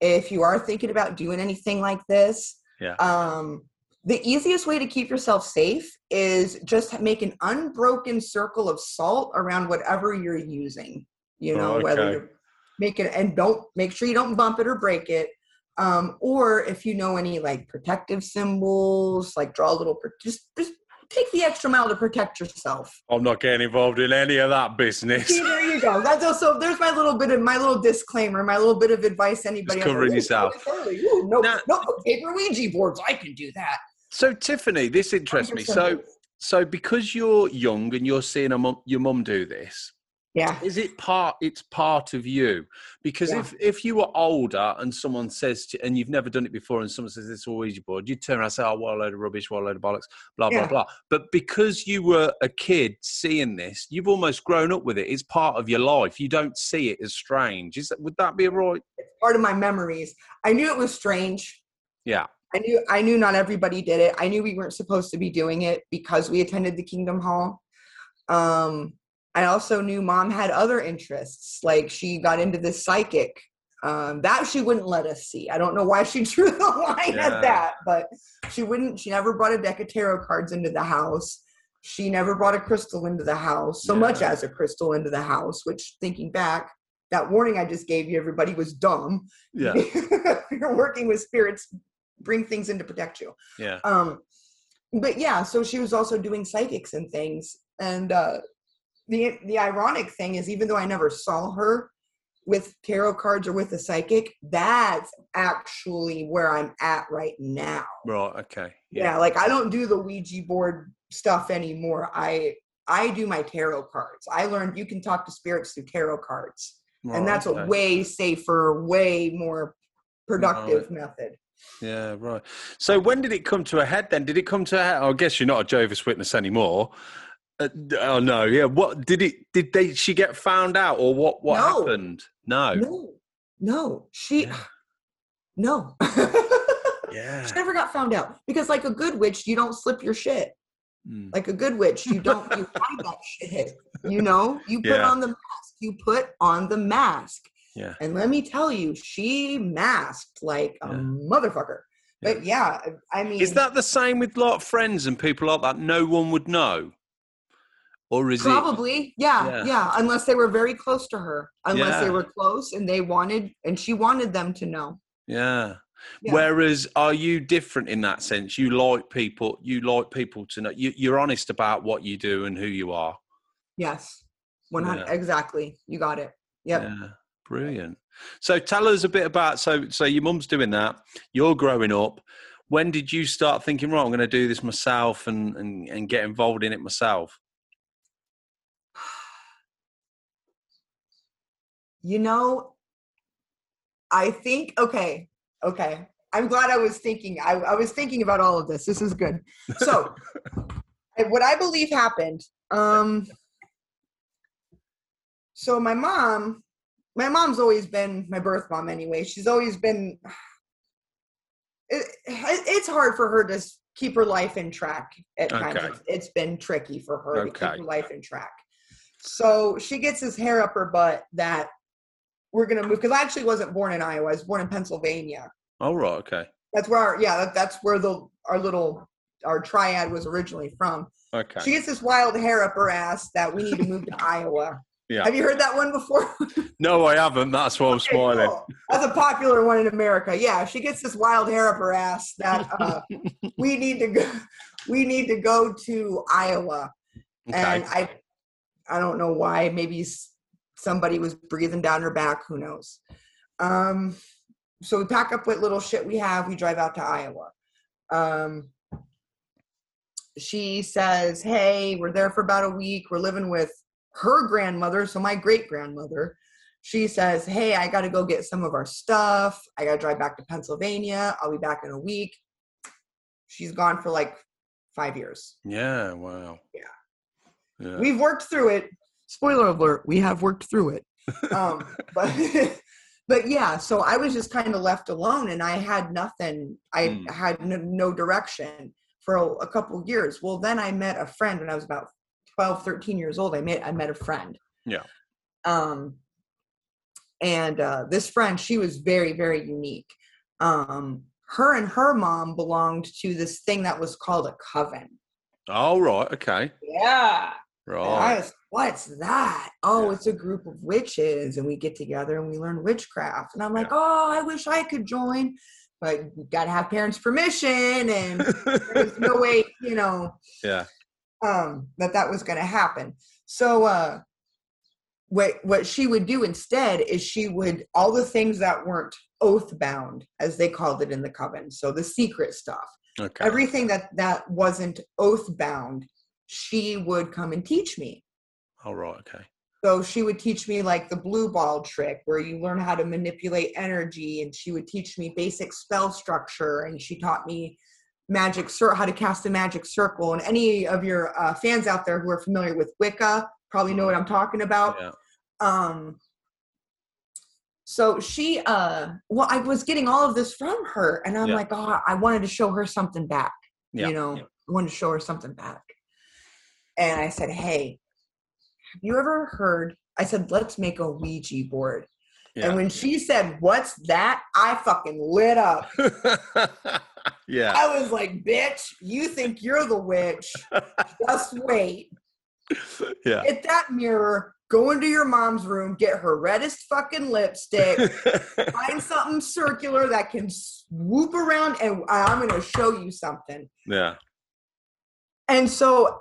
S2: If you are thinking about doing anything like this,
S1: Yeah.
S2: um, the easiest way to keep yourself safe is just make an unbroken circle of salt around whatever you're using. You know,
S1: Oh,
S2: whether you're make it and don't make sure you don't bump it or break it. Um, or if you know any like protective symbols, like draw a little, just just take the extra mile to protect yourself.
S1: I'm not getting involved in any of that business.
S2: See, there you go. That's also there's my little bit of my little disclaimer, my little bit of advice. Anybody
S1: Just covering
S2: "Ooh,
S1: yourself."
S2: Charlie, Charlie, ooh, no,
S1: Now-
S2: no paper Ouija boards. I can do that.
S1: So, Tiffany, this interests me. So, so because you're young and you're seeing a mum, your mum do this,
S2: yeah.
S1: is it part it's part of you? Because
S2: Yeah.
S1: if if you were older and someone says to, and you've never done it before and someone says it's all Ouija board you'd turn around and say oh what a load of rubbish what a load of bollocks blah blah
S2: Yeah.
S1: blah. But because you were a kid seeing this you've almost grown up with it. It's part of your life. You don't see it as strange. Is that would that be right
S2: it's part of my memories. I knew it was strange.
S1: Yeah
S2: i knew i knew not everybody did it. I knew we weren't supposed to be doing it because we attended the kingdom hall. Um i also knew mom had other interests like she got into this psychic um that she wouldn't let us see. I don't know why she <laughs> drew the line
S1: Yeah.
S2: at that but she wouldn't she never brought a deck of tarot cards into the house. She never brought a crystal into the house so much as a crystal into the house which thinking back that warning i just gave you everybody was dumb.
S1: Yeah. <laughs>
S2: You're working with spirits bring things in to protect you.
S1: Yeah.
S2: Um but yeah so she was also doing psychics and things. And uh the the ironic thing is even though i never saw her with tarot cards or with a psychic that's actually where i'm at right now.
S1: Right okay.
S2: Yeah. like i don't do the ouija board stuff anymore. I i do my tarot cards. I learned you can talk to spirits through tarot cards.
S1: Right,
S2: and that's
S1: okay.
S2: a way safer way more productive method
S1: Yeah, right. So when did it come to a head then? Did it come to a head? I guess you're not a Jehovah's Witness anymore. Uh, oh no, yeah. What did it? Did they? She get found out, or what? What
S2: No.
S1: happened? No.
S2: no no she
S1: Yeah. <sighs>
S2: no <laughs>
S1: Yeah.
S2: she never got found out because like a good witch you don't slip your shit
S1: Mm.
S2: like a good witch you don't you <laughs> hide that shit you know you put
S1: Yeah.
S2: on the mask you put on the mask
S1: Yeah.
S2: and let me tell you she masked like a
S1: Yeah.
S2: motherfucker but yeah i mean
S1: Is that the same with like friends and people like that? No one would know, or is it
S2: Probably, yeah,
S1: Yeah.
S2: yeah, Unless they were very close to her, unless they were close and they wanted, and she wanted them to know.
S1: Yeah. Whereas, are you different in that sense? You like people. You like people to know. You, you're honest about what you do and who you are.
S2: Yes, one hundred exactly. You got it. Yep.
S1: Yeah, brilliant. So tell us a bit about so so your mum's doing that. You're growing up. When did you start thinking, right, I'm going to do this myself and, and and get involved in it myself?
S2: You know, I think okay, okay. I'm glad I was thinking. I, I was thinking about all of this. This is good. So, <laughs> what I believe happened. Um. So my mom, my mom's always been my birth mom. Anyway, she's always been. It, it's hard for her to keep her life in track at times.
S1: Okay.
S2: It's, it's been tricky for her to keep her life in track. So she gets his hair up her butt that we're gonna move because I actually wasn't born in Iowa. I was born in Pennsylvania.
S1: Oh right, okay,
S2: That's where our yeah, that, that's where the our little our triad was originally from.
S1: okay.
S2: She gets this wild hair up her ass that we need to move to Iowa.
S1: Yeah.
S2: Have you heard that one before? <laughs>
S1: No, I haven't. That's why I'm
S2: Okay,
S1: smiling.
S2: cool. That's a popular one in America. Yeah, she gets this wild hair up her ass that uh, <laughs> we need to go. We need to go to Iowa, and I, I don't know why. Maybe somebody was breathing down her back. Who knows? Um, so we pack up what little shit we have. We drive out to Iowa. Um, she says, "Hey, we're there for about a week. We're living with her grandmother, so my great grandmother." She says, "Hey, I got to go get some of our stuff. I got to drive back to Pennsylvania. I'll be back in a week." She's gone for like five years.
S1: Yeah. Wow.
S2: Yeah.
S1: Yeah.
S2: We've worked through it. Spoiler alert: we have worked through it. <laughs> Um, but <laughs> but yeah, so I was just kind of left alone, and I had nothing. I
S1: Mm.
S2: had no, no direction for a, a couple years. Well, then I met a friend when I was about 12, 13 years old. I met I met a friend.
S1: Yeah.
S2: Um, and uh, this friend, she was very very unique. Um, her and her mom belonged to this thing that was called a coven.
S1: Oh right. Okay.
S2: Yeah.
S1: Right.
S2: was, what's that? Oh,
S1: Yeah.
S2: it's a group of witches, and we get together and we learn witchcraft. And I'm like, oh, I wish I could join, but you gotta have parents' permission, and there's no <laughs> way, you know,
S1: yeah.
S2: Um, that that was gonna happen. So, uh, what what she would do instead is she would all the things that weren't oath bound, as they called it in the coven, so the secret stuff
S1: Okay.
S2: everything that that wasn't oath bound she would come and teach me
S1: oh right. Okay.
S2: So she would teach me like the blue ball trick where you learn how to manipulate energy and she would teach me basic spell structure and she taught me magic cir- how to cast a magic circle and any of your uh, fans out there who are familiar with Wicca probably know what I'm talking about.
S1: Yeah.
S2: Um so she uh well I was getting all of this from her and I'm
S1: Yeah.
S2: like, oh, I wanted to show her something back.
S1: Yeah.
S2: You know. I wanted to show her something back. And I said, Hey, have you ever heard? I said, let's make a Ouija board.
S1: Yeah.
S2: And when she said, What's that? I fucking lit up. <laughs>
S1: yeah.
S2: I was like, Bitch, you think you're the witch. Just wait. <laughs>
S1: yeah.
S2: Get that mirror, go into your mom's room, get her reddest fucking lipstick, <laughs> find something circular that can swoop around, and I'm going to show you something.
S1: yeah.
S2: And so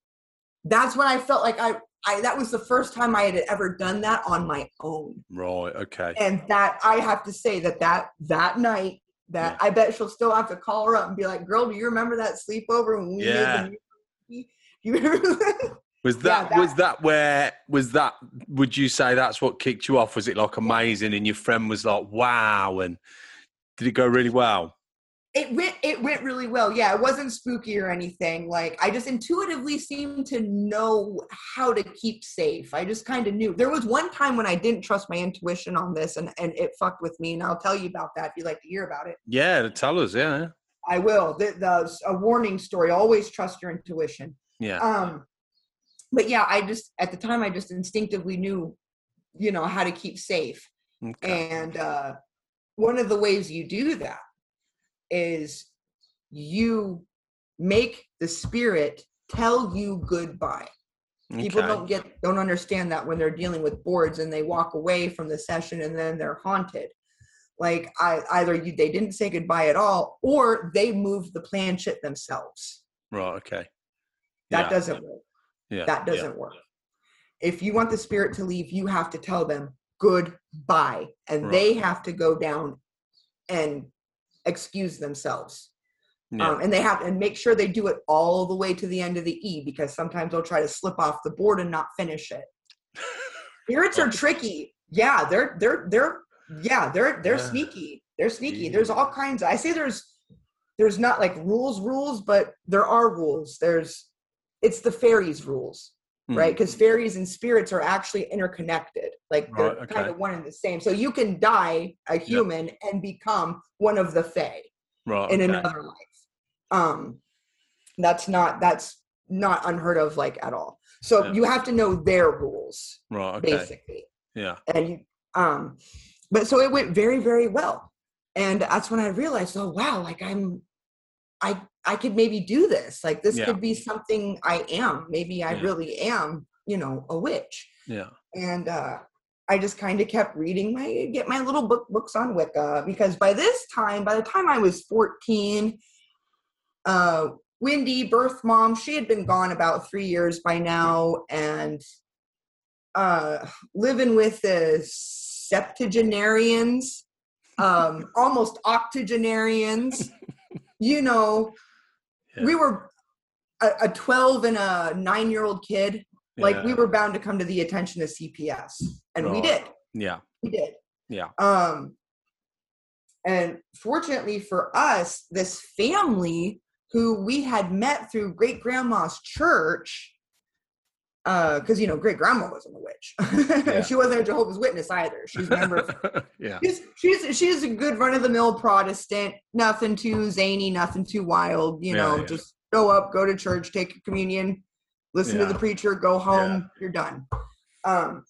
S2: <sighs> that's when I felt like I, I, that was the first time I had ever done that on my own.
S1: Right. Okay.
S2: and that I have to say that that that night that I bet she'll still have to call her up and be like, "Girl, do you remember that sleepover when we
S1: Yeah.
S2: made the <laughs> you remember that?"
S1: Was
S2: Yeah,
S1: that- was that where was that? Would you say that's what kicked you off? Was it like amazing, and your friend was like, "Wow"? And did it go really well?
S2: It went it went really well. Yeah, it wasn't spooky or anything. Like I just intuitively seemed to know how to keep safe. I just kind of knew. There was one time when I didn't trust my intuition on this, and and it fucked with me. And I'll tell you about that if you'd like to hear about it.
S1: Yeah, tell us. Yeah,
S2: I will. The, the a warning story. Always trust your intuition.
S1: yeah,
S2: um but yeah i just at the time i just instinctively knew you know how to keep safe
S1: okay.
S2: and uh one of the ways you do that is you make the spirit tell you goodbye people don't get don't understand that when they're dealing with boards and they walk away from the session and then they're haunted like i either you they didn't say goodbye at all or they moved the planchette themselves
S1: Right. Okay.
S2: that
S1: yeah.
S2: doesn't work
S1: Yeah.
S2: that doesn't work. If you want the spirit to leave, you have to tell them goodbye, and
S1: Right.
S2: they have to go down and excuse themselves.
S1: Yeah.
S2: Um, and they have and make sure they do it all the way to the end of the E because sometimes they'll try to slip off the board and not finish it. <laughs> Spirits are tricky. Yeah, they're they're they're yeah they're they're
S1: Yeah.
S2: sneaky. They're sneaky. There's all kinds. I say there's there's not like rules rules, but there are rules. There's it's the fairies rules
S1: Hmm.
S2: right? Because fairies and spirits are actually interconnected. Like they're
S1: Right,
S2: kind of one and the same. So you can die a human and become one of the fae
S1: Right.
S2: in
S1: okay.
S2: another life. Um, that's not that's not unheard of like at all. So
S1: Yeah.
S2: you have to know their rules
S1: Right. Okay.
S2: basically,
S1: Yeah.
S2: and you, um, but so it went very very well, and that's when I realized, oh wow, like I'm, I I could maybe do this. Like this
S1: Yeah.
S2: could be something I am. Maybe I
S1: Yeah.
S2: really am, you know, a witch
S1: Yeah.
S2: and uh, I just kind of kept reading my get my little book books on Wicca because by this time, by the time I was fourteen, uh, Wendy, birth mom, she had been gone about three years by now, and uh, living with the septuagenarians, um, <laughs> almost octogenarians. You know,
S1: Yeah.
S2: we were a, a twelve and a nine-year-old kid like we were bound to come to the attention of CPS and we did
S1: Yeah.
S2: we did
S1: Yeah.
S2: um and fortunately for us this family who we had met through great grandma's church uh because you know great grandma wasn't a witch. <laughs>
S1: Yeah.
S2: she wasn't a jehovah's witness either. She's a member of <laughs>
S1: yeah.
S2: she's she's she's a good run-of-the-mill protestant. Nothing too zany nothing too wild you
S1: Yeah,
S2: know
S1: yeah.
S2: just go up go to church take communion listen to the preacher go home you're done. Um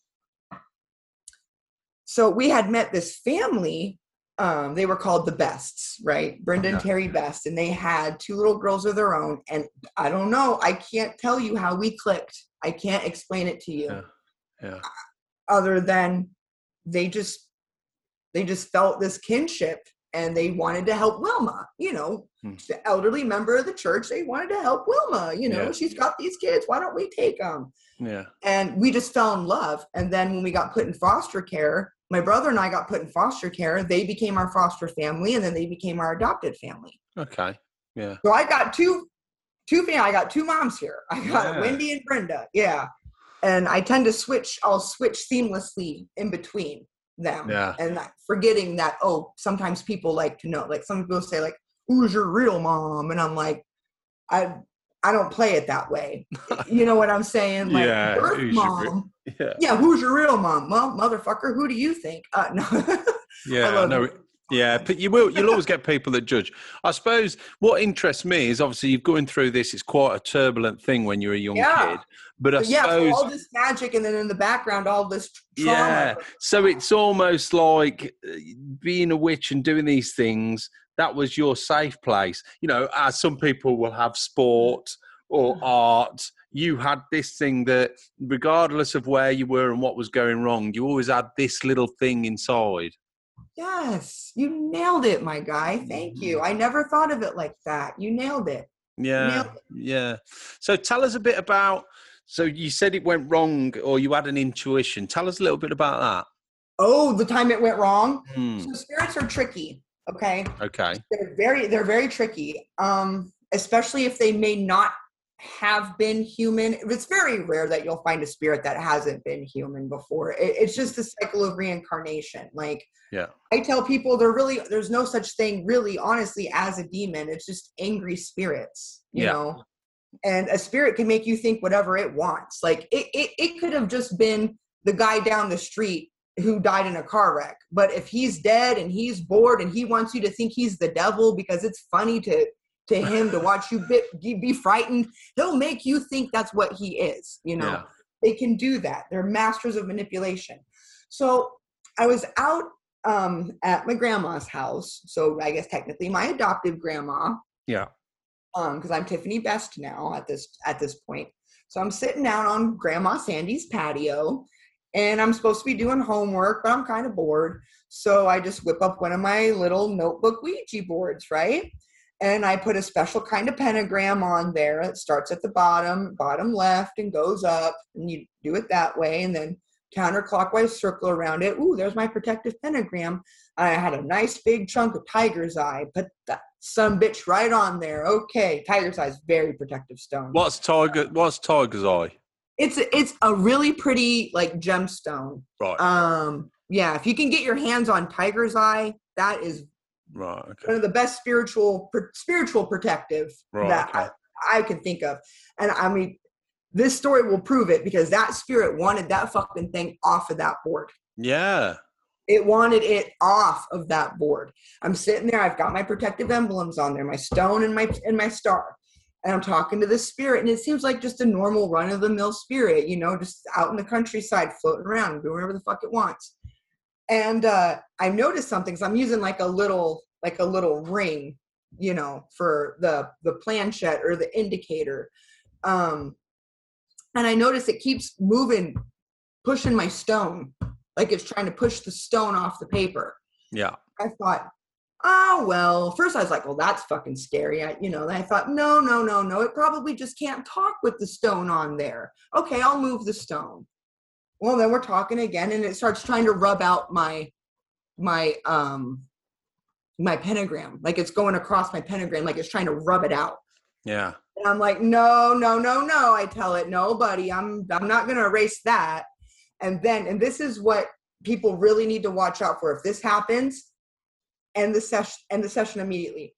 S2: so we had met this family um they were called the bests right? Brenda and terry best and they had two little girls of their own and i don't know i can't tell you how we clicked i can't explain it to you
S1: Yeah. Yeah.
S2: other than they just they just felt this kinship and they wanted to help Wilma, you know,
S1: Hmm.
S2: the elderly member of the church. They wanted to help Wilma, you know,
S1: Yeah.
S2: she's got these kids. Why don't we take them?
S1: Yeah.
S2: And we just fell in love. And then when we got put in foster care, my brother and I got put in foster care. They became our foster family, and then they became our adopted family.
S1: Okay. Yeah.
S2: So I got two, two family. I got two moms here. I got
S1: Yeah.
S2: Wendy and Brenda. Yeah. and I tend to switch. I'll switch seamlessly in between them,
S1: Yeah.
S2: and forgetting that oh, sometimes people like to know. Like some people say like, "Who's your real mom?" And I'm like, I I don't play it that way. <laughs> You know what I'm saying? Like
S1: Yeah,
S2: birth
S1: who's your re-
S2: mom.
S1: Yeah.
S2: Yeah, who's your real mom? Well, motherfucker, who do you think? Uh, no. <laughs>
S1: Yeah, no. Yeah, but you will. You'll always get people that judge. I suppose what interests me is obviously you're going through this. It's quite a turbulent thing when you're a young
S2: Yeah.
S1: kid. But I
S2: yeah, so
S1: suppose,
S2: all this magic, and then in the background, all this trauma.
S1: yeah. So it's almost like uh, being a witch and doing these things. That was your safe place. You know, as some people will have sport or art. You had this thing that, regardless of where you were and what was going wrong, you always had this little thing inside.
S2: Yes, you nailed it, my guy. Thank you. I never thought of it like that. You nailed it.
S1: Yeah,
S2: Nailed
S1: yeah. So tell us a bit about. So you said it went wrong, or you had an intuition. Tell us a little bit about that.
S2: Oh, the time it went wrong.
S1: Hmm,
S2: So spirits are tricky. Okay,
S1: Okay.
S2: they're very they're very tricky. Um, especially if they may not have been human. It's very rare that you'll find a spirit that hasn't been human before. It, it's just the cycle of reincarnation. Like
S1: Yeah.
S2: I tell people, there really there's no such thing, really, honestly, as a demon. It's just angry spirits, you
S1: Yeah.
S2: know. And a spirit can make you think whatever it wants. Like it, it, it could have just been the guy down the street who died in a car wreck. But if he's dead and he's bored and he wants you to think he's the devil because it's funny to to him to watch you be, be frightened, he'll make you think that's what he is. You know?
S1: Yeah.
S2: they can do that. They're masters of manipulation. So i was out um, at my grandma's house. So i guess technically my adoptive grandma.
S1: Yeah.
S2: um because i'm tiffany best now at this at this point. So i'm sitting out on grandma sandy's patio and i'm supposed to be doing homework but i'm kind of bored. So i just whip up one of my little notebook ouija boards right and i put a special kind of pentagram on there it starts at the bottom bottom left and goes up and you do it that way and then counterclockwise circle around it ooh there's my protective pentagram i had a nice big chunk of tiger's eye put that some bitch right on there okay tiger's eye is very protective stone
S1: What's tiger? What's tiger's eye?
S2: it's a, it's a really pretty like gemstone
S1: Right.
S2: um yeah if you can get your hands on tiger's eye that is
S1: right. Okay.
S2: one of the best spiritual spiritual protective
S1: Right.
S2: that
S1: okay.
S2: I, I can think of and i mean this story will prove it because that spirit wanted that fucking thing off of that board
S1: yeah.
S2: it wanted it off of that board i'm sitting there i've got my protective emblems on there my stone and my and my star and i'm talking to this spirit and it seems like just a normal run-of-the-mill spirit you know just out in the countryside floating around doing whatever the fuck it wants and uh i noticed something so i'm using like a little like a little ring you know for the the planchette or the indicator um and i notice it keeps moving pushing my stone like it's trying to push the stone off the paper.
S1: Yeah.
S2: i thought oh well. First i was like well that's fucking scary. I, you know then i thought no no no no it probably just can't talk with the stone on there. Okay i'll move the stone well then we're talking again and it starts trying to rub out my my um my pentagram. Like it's going across my pentagram like it's trying to rub it out.
S1: Yeah.
S2: and i'm like no no no no i tell it no buddy i'm i'm not going to erase that. And then and this is what people really need to watch out for. If this happens end the session end the session immediately.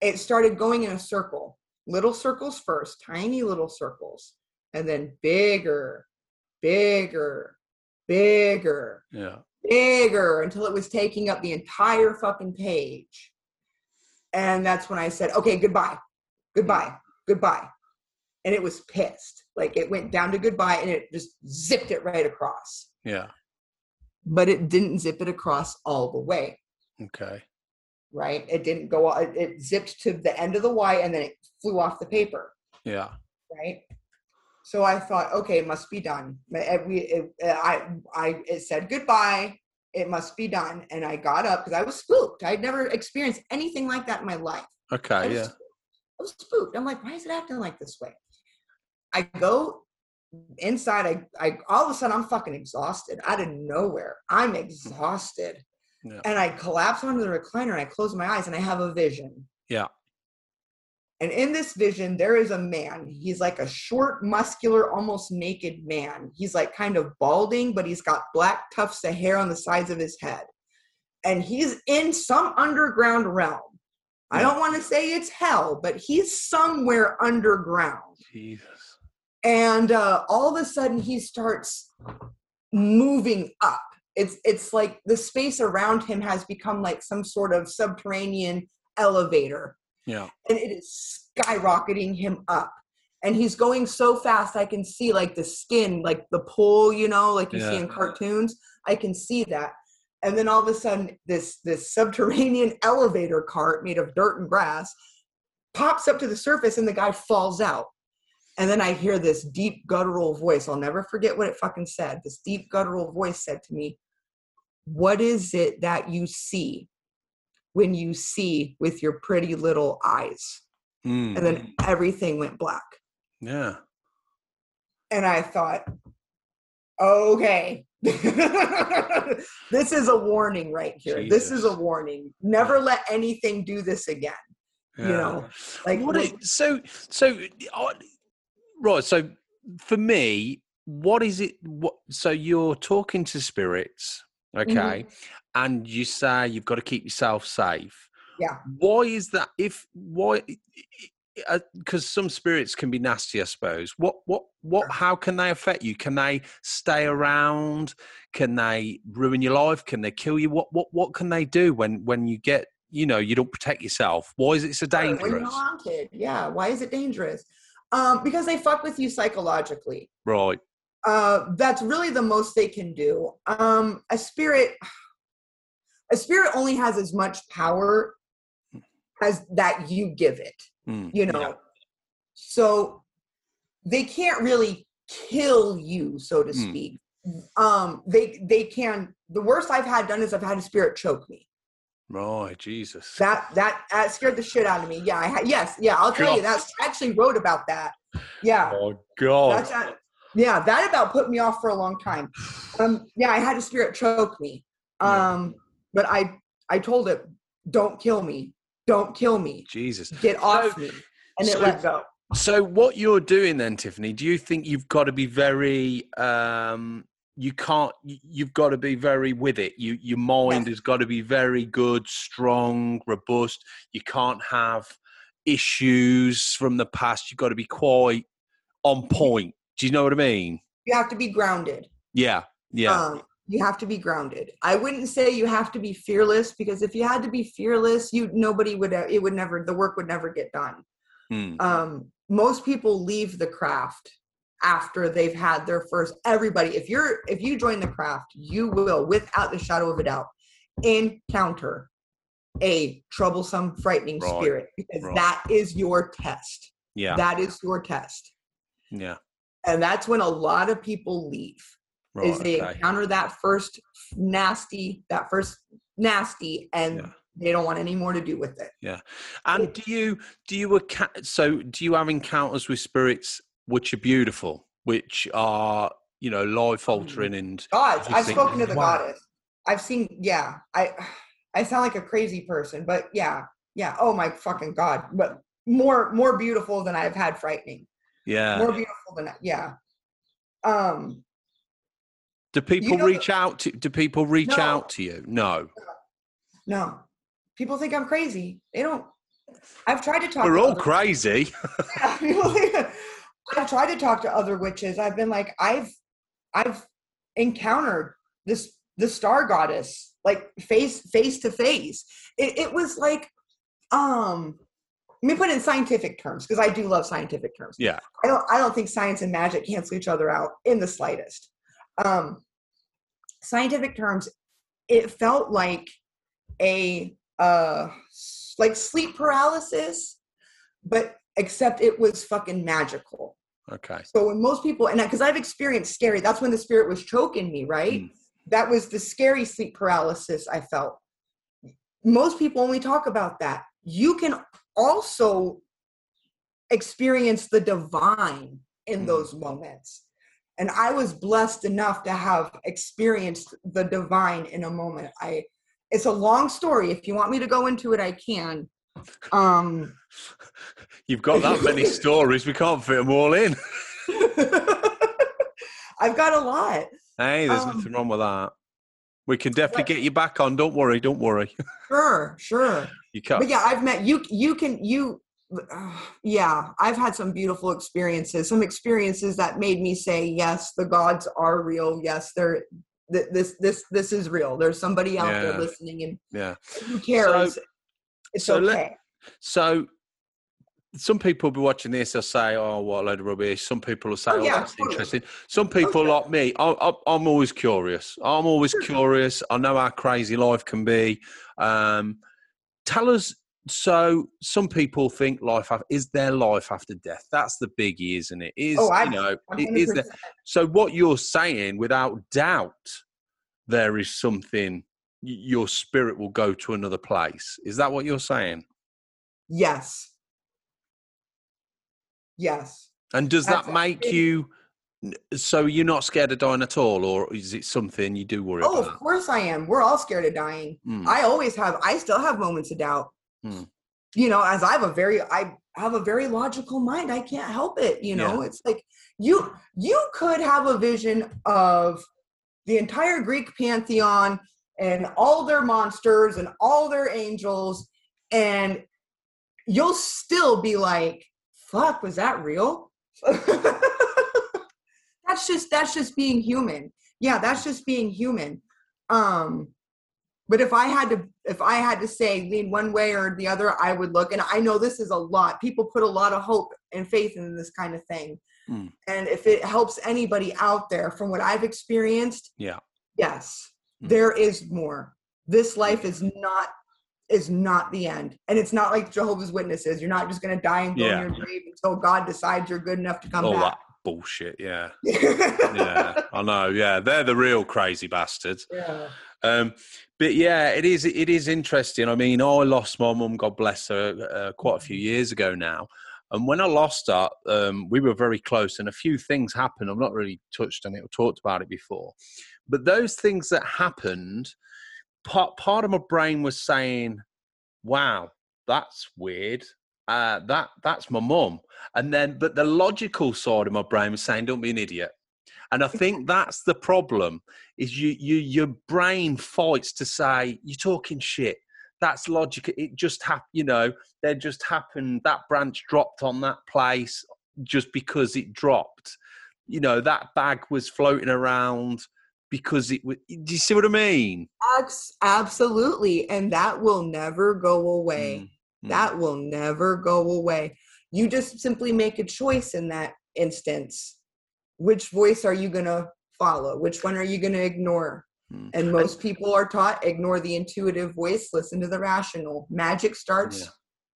S2: It started going in a circle. Little circles first tiny little circles and then bigger bigger bigger
S1: Yeah.
S2: bigger until it was taking up the entire fucking page. And that's when I said, okay, goodbye, goodbye, goodbye. And it was pissed. Like it went down to goodbye and it just zipped it right across.
S1: Yeah.
S2: But it didn't zip it across all the way,
S1: Okay.
S2: right? It didn't go, it, it zipped to the end of the Y and then it flew off the paper,
S1: Yeah.
S2: right? So I thought, okay, it must be done. It, we, it, I, I, it said goodbye. It must be done. And I got up because I was spooked. I'd never experienced anything like that in my life.
S1: Okay. Yeah.
S2: spooked. I was spooked. I'm like, why is it acting like this way? I go inside. I, I all of a sudden I'm fucking exhausted out of nowhere. I'm exhausted,
S1: Yeah.
S2: and I collapse onto the recliner and I close my eyes and I have a vision.
S1: Yeah.
S2: And in this vision, there is a man. He's like a short, muscular, almost naked man. He's like kind of balding, but he's got black tufts of hair on the sides of his head. And he's in some underground realm. I don't want to say it's hell, but he's somewhere underground.
S1: Jesus.
S2: And uh, all of a sudden, he starts moving up. It's it's like the space around him has become like some sort of subterranean elevator
S1: Yeah.
S2: and it is skyrocketing him up. And he's going so fast i can see like the skin like the pull you know like you see in cartoons. I can see that. And then all of a sudden this this subterranean <laughs> elevator cart made of dirt and grass pops up to the surface and the guy falls out. And then i hear this deep guttural voice. I'll never forget what it fucking said. This deep guttural voice said to me what is it that you see when you see with your pretty little eyes.
S1: Mm.
S2: and then everything went black.
S1: Yeah.
S2: and i thought okay. <laughs> This is a warning right here. This is a warning. Never let anything do this again.
S1: Yeah.
S2: you know like
S1: what it, so so uh, right so for me what is it what so you're talking to spirits
S2: Mm-hmm.
S1: okay and you say you've got to keep yourself safe.
S2: Yeah.
S1: why is that if why because some spirits can be nasty i suppose. What what what how can they affect you? Can they stay around? Can they ruin your life? Can they kill you? What what what can they do when when you get you know you don't protect yourself? Why is it so dangerous?
S2: haunted yeah why is it dangerous? Um because they fuck with you psychologically.
S1: Right
S2: uh that's really the most they can do. Um a spirit a spirit only has as much power as that you give it
S1: Mm,
S2: you know?
S1: yeah.
S2: so they can't really kill you so to
S1: Mm.
S2: speak. Um they they can the worst i've had done is i've had a spirit choke me.
S1: Oh jesus.
S2: That that that scared the shit out of me. Yeah i had yes yeah i'll tell you
S1: God.
S2: that's I actually wrote about that. Yeah.
S1: Oh god.
S2: That's that, yeah that about put me off for a long time um yeah i had a spirit choke me
S1: Yeah.
S2: um but i i told it don't kill me don't kill me
S1: jesus
S2: get off me and
S1: so-
S2: it let go
S1: So what you're doing then, Tiffany? Do you think you've got to be very? um You can't. you- You've got to be very with it. You your mind
S2: Yes.
S1: has got to be very good, strong, robust. You can't have issues from the past. You've got to be quite on point. Do you know what I mean?
S2: you have to be grounded
S1: Yeah. Yeah.
S2: um, you have to be grounded i wouldn't say you have to be fearless because if you had to be fearless you nobody would it would never the work would never get done
S1: Mm.
S2: um, most people leave the craft after they've had their first everybody if you're if you join the craft you will without the shadow of a doubt encounter a troublesome frightening
S1: Right,
S2: spirit because
S1: right.
S2: that is your test
S1: Yeah.
S2: that is your test
S1: Yeah.
S2: And that's when a lot of people leave
S1: Right.
S2: is oh, they
S1: okay.
S2: encounter that first nasty that first nasty and
S1: Yeah.
S2: they don't want any more to do with it Yeah.
S1: And do you do you so do you have encounters with spirits which are beautiful, which are you know life altering mm. and
S2: gods
S1: You
S2: i've spoken to the
S1: wow.
S2: goddess i've seen yeah i i sound like a crazy person but yeah yeah oh my fucking god but more more beautiful than i've had frightening
S1: yeah?
S2: more beautiful than that. yeah um
S1: Do people
S2: know
S1: reach out to? Do people reach
S2: No.
S1: out to you? No,
S2: no people think i'm crazy they don't i've tried to talk
S1: we're
S2: to
S1: all <laughs> crazy.
S2: Yeah, people think- I've tried to talk to other witches. I've been like, I've I've encountered this the star goddess like face face to face. It, it was like um let me put it in scientific terms because I do love scientific terms.
S1: Yeah.
S2: I don't I don't think science and magic cancel each other out in the slightest. Um scientific terms, it felt like a uh like sleep paralysis, but except it was fucking magical.
S1: Okay.
S2: So when most people and because I've experienced scary, that's when the spirit was choking me, right?
S1: Mm.
S2: That was the scary sleep paralysis I felt. Most people only talk about that. You can also experience the divine in
S1: Mm.
S2: those moments. And I was blessed enough to have experienced the divine in a moment. I it's a long story. If you want me to go into it, I can. Um, <laughs>
S1: You've got that many <laughs> stories. We can't fit them all in. <laughs>
S2: I've got a lot.
S1: Hey, there's
S2: Um,
S1: nothing wrong with that. We can definitely get you back on. Don't worry. Don't worry.
S2: Sure, sure.
S1: You can't.
S2: But yeah, I've met you. You can you. Uh, yeah, I've had some beautiful experiences. Some experiences that made me say, "Yes, the gods are real. Yes, they're th- this this this is real. There's somebody out
S1: Yeah.
S2: there listening, and
S1: Yeah.
S2: who cares? it's
S1: so let-
S2: okay.
S1: So some people will be watching this. They'll say, "Oh, what a load of rubbish." Some people will say,
S2: Oh,
S1: "Oh,
S2: yeah,
S1: that's
S2: totally.
S1: interesting." Some people
S2: sure.
S1: like me, I, I, I'm always curious. I'm always
S2: Sure.
S1: curious. I know how crazy life can be. Um, tell us. So some people think life is there life after death. That's the biggie, isn't it? Is
S2: Oh, I-
S1: you know, is there.
S2: 100%.
S1: So what you're saying, without doubt, there is something. Your spirit will go to another place. Is that what you're saying?
S2: Yes. Yes.
S1: And does that make you so you're not scared of dying at all, or is it something you do worry about?
S2: Oh, of course I am. We're all scared of dying.
S1: Mm,
S2: I always have. I still have moments of doubt.
S1: Hmm.
S2: You know, as I have a very, I have a very logical mind. I can't help it. You know, it's like you you could have a vision of the entire Greek pantheon and all their monsters and all their angels, and you'll still be like, "Fuck, was that real?" <laughs> that's just that's just being human. Yeah, that's just being human. Um, but if I had to, if I had to say lean one way or the other, I would look. And I know this is a lot. People put a lot of hope and faith in this kind of thing.
S1: Mm.
S2: And if it helps anybody out there, from what I've experienced,
S1: Yeah.
S2: yes,
S1: Mm.
S2: there is more. This life is not is not the end, and it's not like Jehovah's Witnesses. You're not just going to die and go
S1: Yeah.
S2: in your grave until God decides you're good enough to come back.
S1: Bullshit. Yeah. Yeah. <laughs> I know. Yeah. They're the real crazy bastards.
S2: yeah.
S1: Um, but yeah, it is. It is interesting. I mean, I lost my mum, God bless her, uh, quite a few years ago now. And when I lost her, um, we were very close, and a few things happened. I've not really touched on it or talked about it before, but those things that happened, part part of my brain was saying, "Wow, that's weird." Uh, that that's my mum, and then but the logical side of my brain was saying, "Don't be an idiot." And I think <laughs> that's the problem is you you your brain fights to say you're talking shit. That's logic. It just happened, you know. There just happened. That branch dropped on that place just because it dropped. You know that bag was floating around because it was. Do you see what I mean?
S2: Absolutely, and that will never go away.
S1: Mm.
S2: That will never go away. You just simply make a choice in that instance. Which voice are you going to follow? Which one are you going to ignore?
S1: Mm.
S2: And most people are taught ignore the intuitive voice, listen to the rational. Magic starts
S1: Yeah.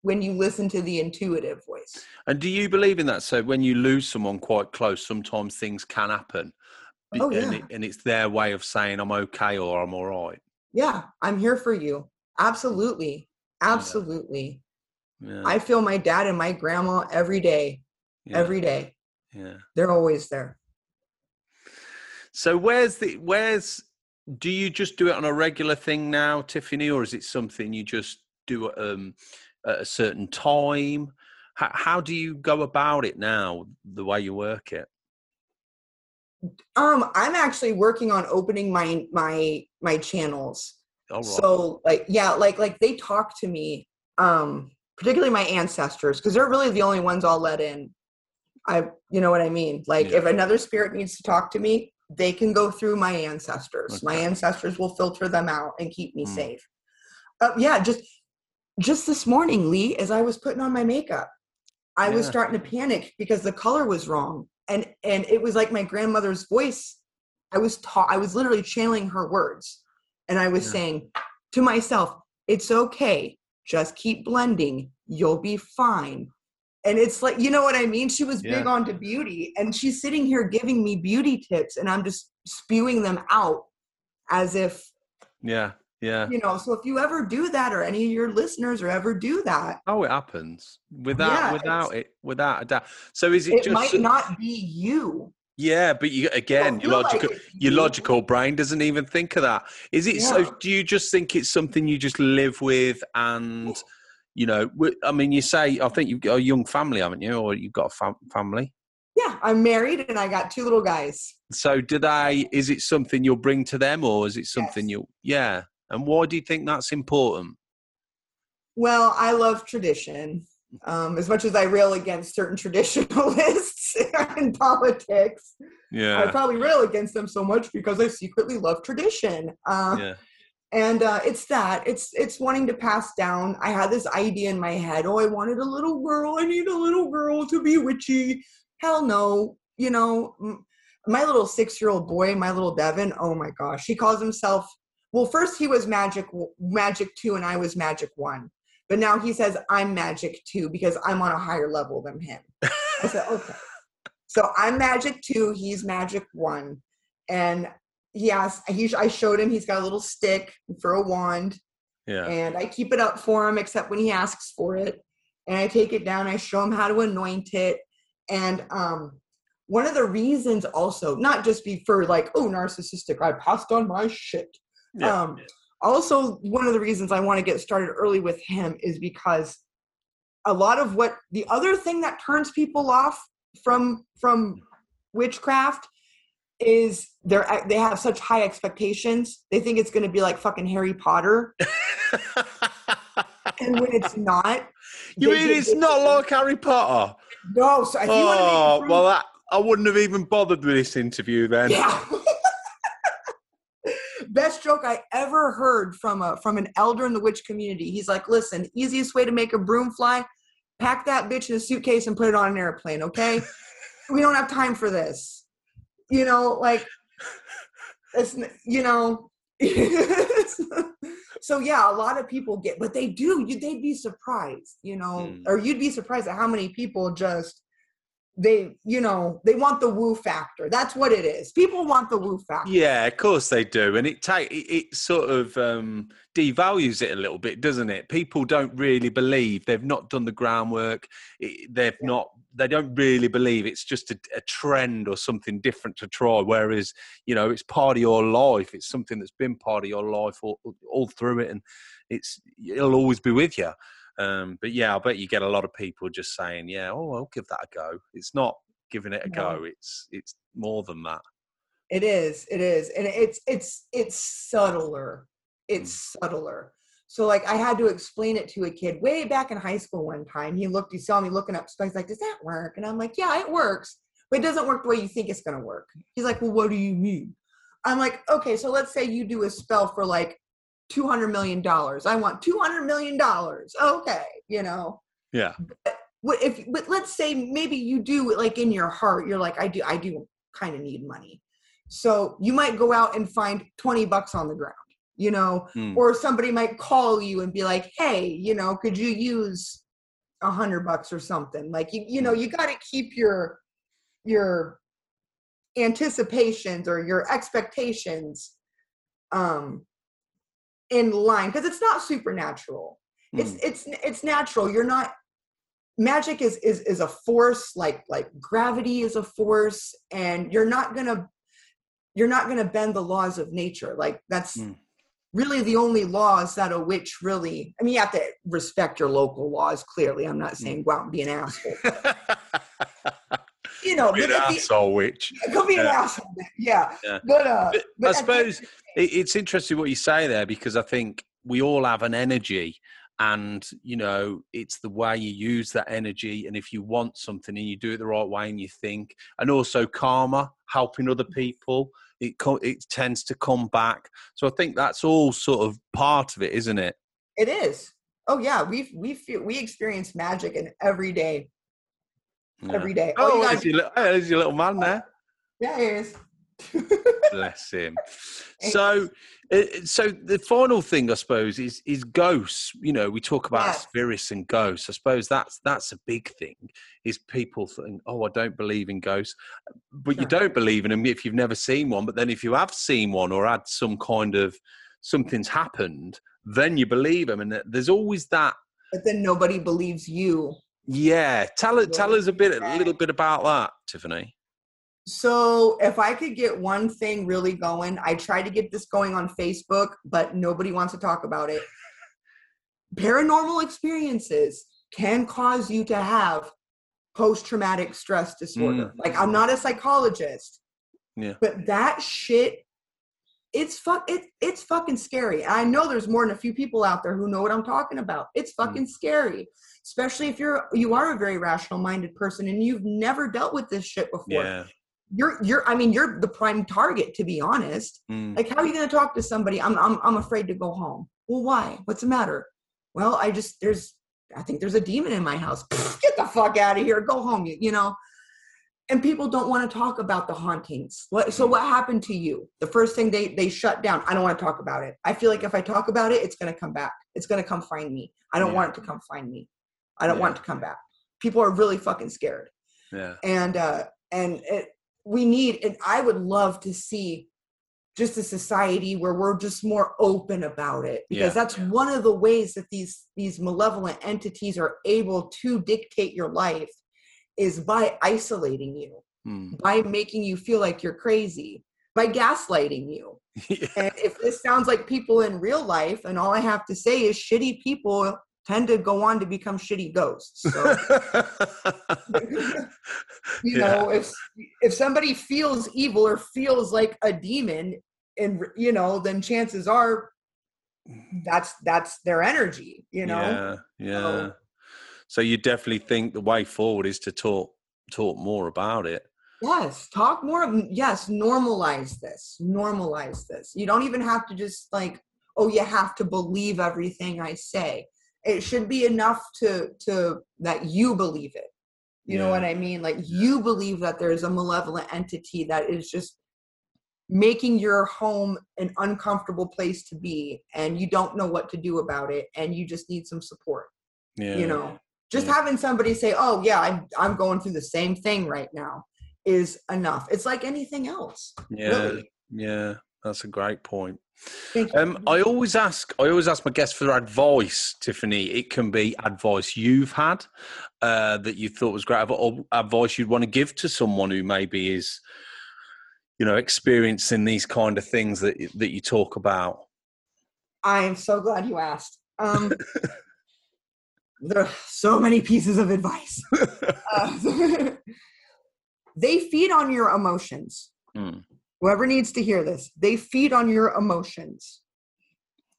S2: when you listen to the intuitive voice.
S1: And do you believe in that? So when you lose someone quite close, sometimes things can happen.
S2: Oh,
S1: and,
S2: yeah.
S1: it, and it's their way of saying I'm okay or I'm all right.
S2: Yeah, I'm here for you. Absolutely. Absolutely.
S1: Yeah.
S2: I feel my dad and my grandma every day.
S1: yeah,
S2: Every day.
S1: yeah.
S2: They're always there.
S1: So where's the where's do you just do it on a regular thing now, Tiffany, or is it something you just do um, at a certain time? How, how do you go about it now, the way you work it?
S2: Um, I'm actually working on opening my my my channels.
S1: Right.
S2: So like yeah, like like they talk to me, um, particularly my ancestors, because they're really the only ones I'll let in. I you know what I mean? Like
S1: Yeah.
S2: if another spirit needs to talk to me, they can go through my ancestors. My ancestors will filter them out and keep me
S1: Mm.
S2: safe. Uh, yeah, just just this morning, Lee, as I was putting on my makeup, I was starting to panic because the color was wrong, and and it was like my grandmother's voice. I was taught. I was literally channeling her words, and I was
S1: Yeah.
S2: saying to myself, "It's okay. Just keep blending. You'll be fine." And it's like, you know what I mean? She was big
S1: Yeah.
S2: onto beauty, and she's sitting here giving me beauty tips, and I'm just spewing them out as if
S1: yeah, yeah.
S2: you know so if you ever do that or any of your listeners or ever do that
S1: Oh, it happens without
S2: Yeah,
S1: without it without a doubt. So is it, just
S2: it
S1: just
S2: might not be you
S1: yeah? But you again, your
S2: feel like
S1: logical your logical brain doesn't even think of that. Is it
S2: Yeah.
S1: so? Do you just think it's something you just live with and you know, I mean, you say I think you've got a young family, haven't you, or you've got a fam- family?
S2: Yeah, I'm married and I got two little guys.
S1: So, do they? Is it something you'll bring to them, or is it something yes. you'll? Yeah. And why do you think that's important?
S2: Well, I love tradition. Um, as much as I rail against certain <laughs> traditionalists <laughs> in politics,
S1: yeah,
S2: I probably rail against them so much because I secretly love tradition. Uh, yeah. and uh, it's that. It's it's wanting to pass down. I had this idea in my head. Oh i wanted a little girl. I need a little girl to be witchy. Hell no. You know my little six year old boy my little devin oh my gosh. He calls himself well first he was magic magic two and i was magic one. But now he says i'm magic two because i'm on a higher level than him. I said okay so i'm magic two he's magic one. And he asked he i showed him he's got a little stick for a wand.
S1: Yeah.
S2: And i keep it up for him except when he asks for it. And i take it down i show him how to anoint it. And um one of the reasons also not just be for like oh narcissistic i passed on my shit. Yeah. um also one of the reasons i want to get started early with him is because a lot of what the other thing that turns people off from from witchcraft is they're they have such high expectations. They think it's going to be like fucking Harry Potter. <laughs> and when it's not,
S1: you mean it's not like Harry Potter?
S2: No. So oh,
S1: well, that, I wouldn't have even bothered with this interview then.
S2: Yeah. <laughs> Best joke I ever heard from a from an elder in the witch community. He's like, "Listen, easiest way to make a broom fly: pack that bitch in a suitcase and put it on an airplane. Okay, <laughs> we don't have time for this." you know, like it's you know. <laughs> so yeah, a lot of people get, but they do. You, they'd be surprised, you know, mm. or you'd be surprised at how many people just they you know they want the woo factor that's what it is people want the woo factor
S1: yeah of course they do and it take it, it sort of um devalues it a little bit doesn't it people don't really believe they've not done the groundwork they've yeah. not they don't really believe it's just a, a, trend or something different to try. Whereas, you know, it's part of your life. It's something that's been part of your life all, all through it, and it's it'll always be with you. Um, but yeah, I bet you get a lot of people just saying, "Yeah, oh, I'll give that a go." It's not giving it a no. go. It's it's more than that.
S2: It is. It is, and it's it's it's subtler. It's mm. subtler. So like I had to explain it to a kid way back in high school one time. He looked, he saw me looking up stuff. He's like, "Does that work?" And I'm like, "Yeah, it works, but it doesn't work the way you think it's gonna work." He's like, "Well, what do you mean?" I'm like, "Okay, so let's say you do a spell for like two hundred million dollars. I want two hundred million dollars. Okay, you know."
S1: Yeah.
S2: But if? But let's say maybe you do like in your heart, you're like, "I do, I do kind of need money." So you might go out and find twenty bucks on the ground you know mm. or somebody might call you and be like hey you know could you use a hundred bucks or something like you you know you got to keep your your anticipations or your expectations um in line because it's not supernatural. Mm. it's hmm. it's it's natural. You're not magic is is is a force like like gravity is a force and you're not gonna you're not gonna bend the laws of nature. Like that's mm really the only laws that a witch really i mean you have to respect your local laws clearly. I'm not saying go out and be an asshole <laughs> you know
S1: be an asshole witch.
S2: Could be yeah. an asshole yeah, yeah. but uh but,
S1: but i suppose it's interesting what you say there because i think we all have an energy and you know it's the way you use that energy and if you want something and you do it the right way and you think and also karma helping other people it it tends to come back. So i think that's all sort of part of it isn't it?
S2: It is. Oh yeah. We we feel we experience magic in every every day
S1: oh, oh there's, your, there's your little man there
S2: yeah he is <laughs>
S1: Bless him. So, uh, so the final thing, I suppose, is is ghosts. You know, we talk about spirits and ghosts. I suppose that's that's a big thing. Is people think, oh, I don't believe in ghosts, but you don't believe in them if you've never seen one. But then if you have seen one or had some kind of something's happened, then you believe them. And there's always that.
S2: But then nobody believes you.
S1: Yeah, tell. Tell us a bit, a little bit about that, Tiffany.
S2: So if I could get one thing really going, I try to get this going on Facebook, but nobody wants to talk about it. paranormal experiences can cause you to have post-traumatic stress disorder. Mm. Like I'm not a psychologist.
S1: Yeah.
S2: But that shit it's fuck it, it's fucking scary. I know there's more than a few people out there who know what I'm talking about. It's mm. fucking mm. scary. Especially if you're you are a very rational minded person and you've never dealt with this shit before.
S1: Yeah.
S2: You're you're I mean you're the prime target to be honest. Mm. Like how are you going to talk to somebody I'm I'm I'm afraid to go home. Well, why? What's the matter? Well, I just there's I think there's a demon in my house. <laughs> Get the fuck out of here. Go home. You, you know. And people don't want to talk about the hauntings. What, so what happened to you? The first thing they they shut down. I don't want to talk about it. I feel like if I talk about it, it's going to come back. It's going to come find me. I don't yeah. want it to come find me. I don't yeah. want it to come back. People are really fucking scared.
S1: Yeah.
S2: And uh and it, we need and I would love to see just a society where we're just more open about it because yeah, that's one of the ways that these these malevolent entities are able to dictate your life is by isolating you mm. by making you feel like you're crazy by gaslighting you yeah. <laughs> and if this sounds like people in real life and all i have to say is shitty people tend to go on to become shitty ghosts so <laughs> <laughs> you know if if somebody feels evil or feels like a demon and you know then chances are that's that's their energy you know
S1: yeah yeah so, so you definitely think the way forward is to talk talk more about it.
S2: Yes talk more mm, yes normalize this normalize this. You don't even have to just like oh you have to believe everything i say. It should be enough to to that you believe it. You yeah. know what i mean? Like you believe that there's a malevolent entity that is just making your home an uncomfortable place to be and you don't know what to do about it and you just need some support yeah. you know just yeah. having somebody say oh yeah I'm, I'm going through the same thing right now is enough it's like anything else
S1: yeah really. yeah that's a great point um, I always ask. I always ask my guests for their advice, Tiffany. It can be advice you've had uh, that you thought was great, or advice you'd want to give to someone who maybe is you know experiencing these kind of things that that you talk about
S2: i am so glad you asked um <laughs> there are so many pieces of advice <laughs> uh, <laughs> they feed on your emotions mm. whoever needs to hear this they feed on your emotions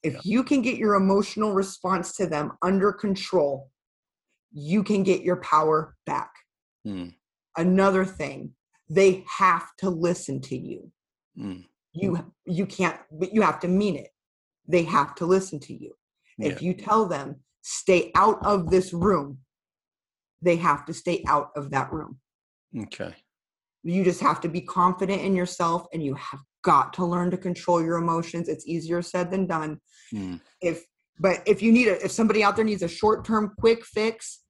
S2: if yeah. you can get your emotional response to them under control you can get your power back mm. another thing they have to listen to you mm. you you can't but you have to mean it they have to listen to you yeah. if you tell them stay out of this room they have to stay out of that room
S1: okay
S2: you just have to be confident in yourself and you have got to learn to control your emotions it's easier said than done mm. if but if you need a if somebody out there needs a short term quick fix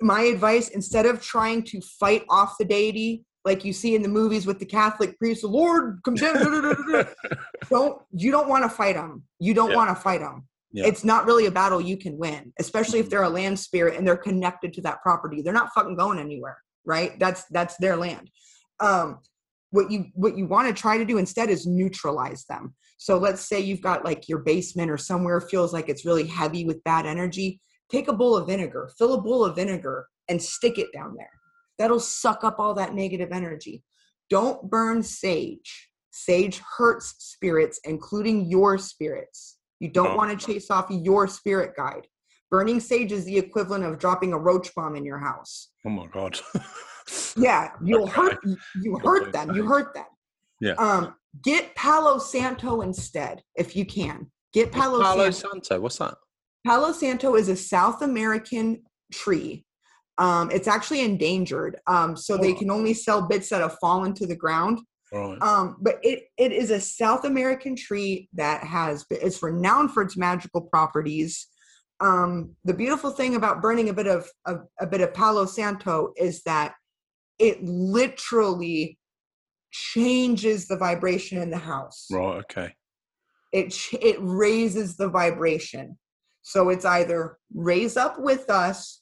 S2: my advice instead of trying to fight off the deity like you see in the movies with the Catholic priest, the Lord comes <laughs> in. don't you don't want to fight them. You don't yeah. want to fight them. Yeah. It's not really a battle you can win, especially mm-hmm. if they're a land spirit and they're connected to that property. They're not fucking going anywhere, right? That's that's their land. Um, what you what you want to try to do instead is neutralize them. So let's say you've got like your basement or somewhere feels like it's really heavy with bad energy. Take a bowl of vinegar, fill a bowl of vinegar, and stick it down there that'll suck up all that negative energy. Don't burn sage. Sage hurts spirits, including your spirits. You don't oh. want to chase off your spirit guide. Burning sage is the equivalent of dropping a roach bomb in your house.
S1: Oh my god. <laughs>
S2: yeah, you'll hurt you hurt them. You hurt them.
S1: Yeah.
S2: Um, get Palo Santo instead if you can. Get Palo,
S1: Palo Santo. Santo. What's that?
S2: Palo Santo is a South American tree um, it's actually endangered, um, so oh. they can only sell bits that have fallen to the ground. Right. Um, but it it is a South American tree that has it's renowned for its magical properties. Um, the beautiful thing about burning a bit of a, a bit of Palo Santo is that it literally changes the vibration in the house.
S1: Right. Okay.
S2: It it raises the vibration, so it's either raise up with us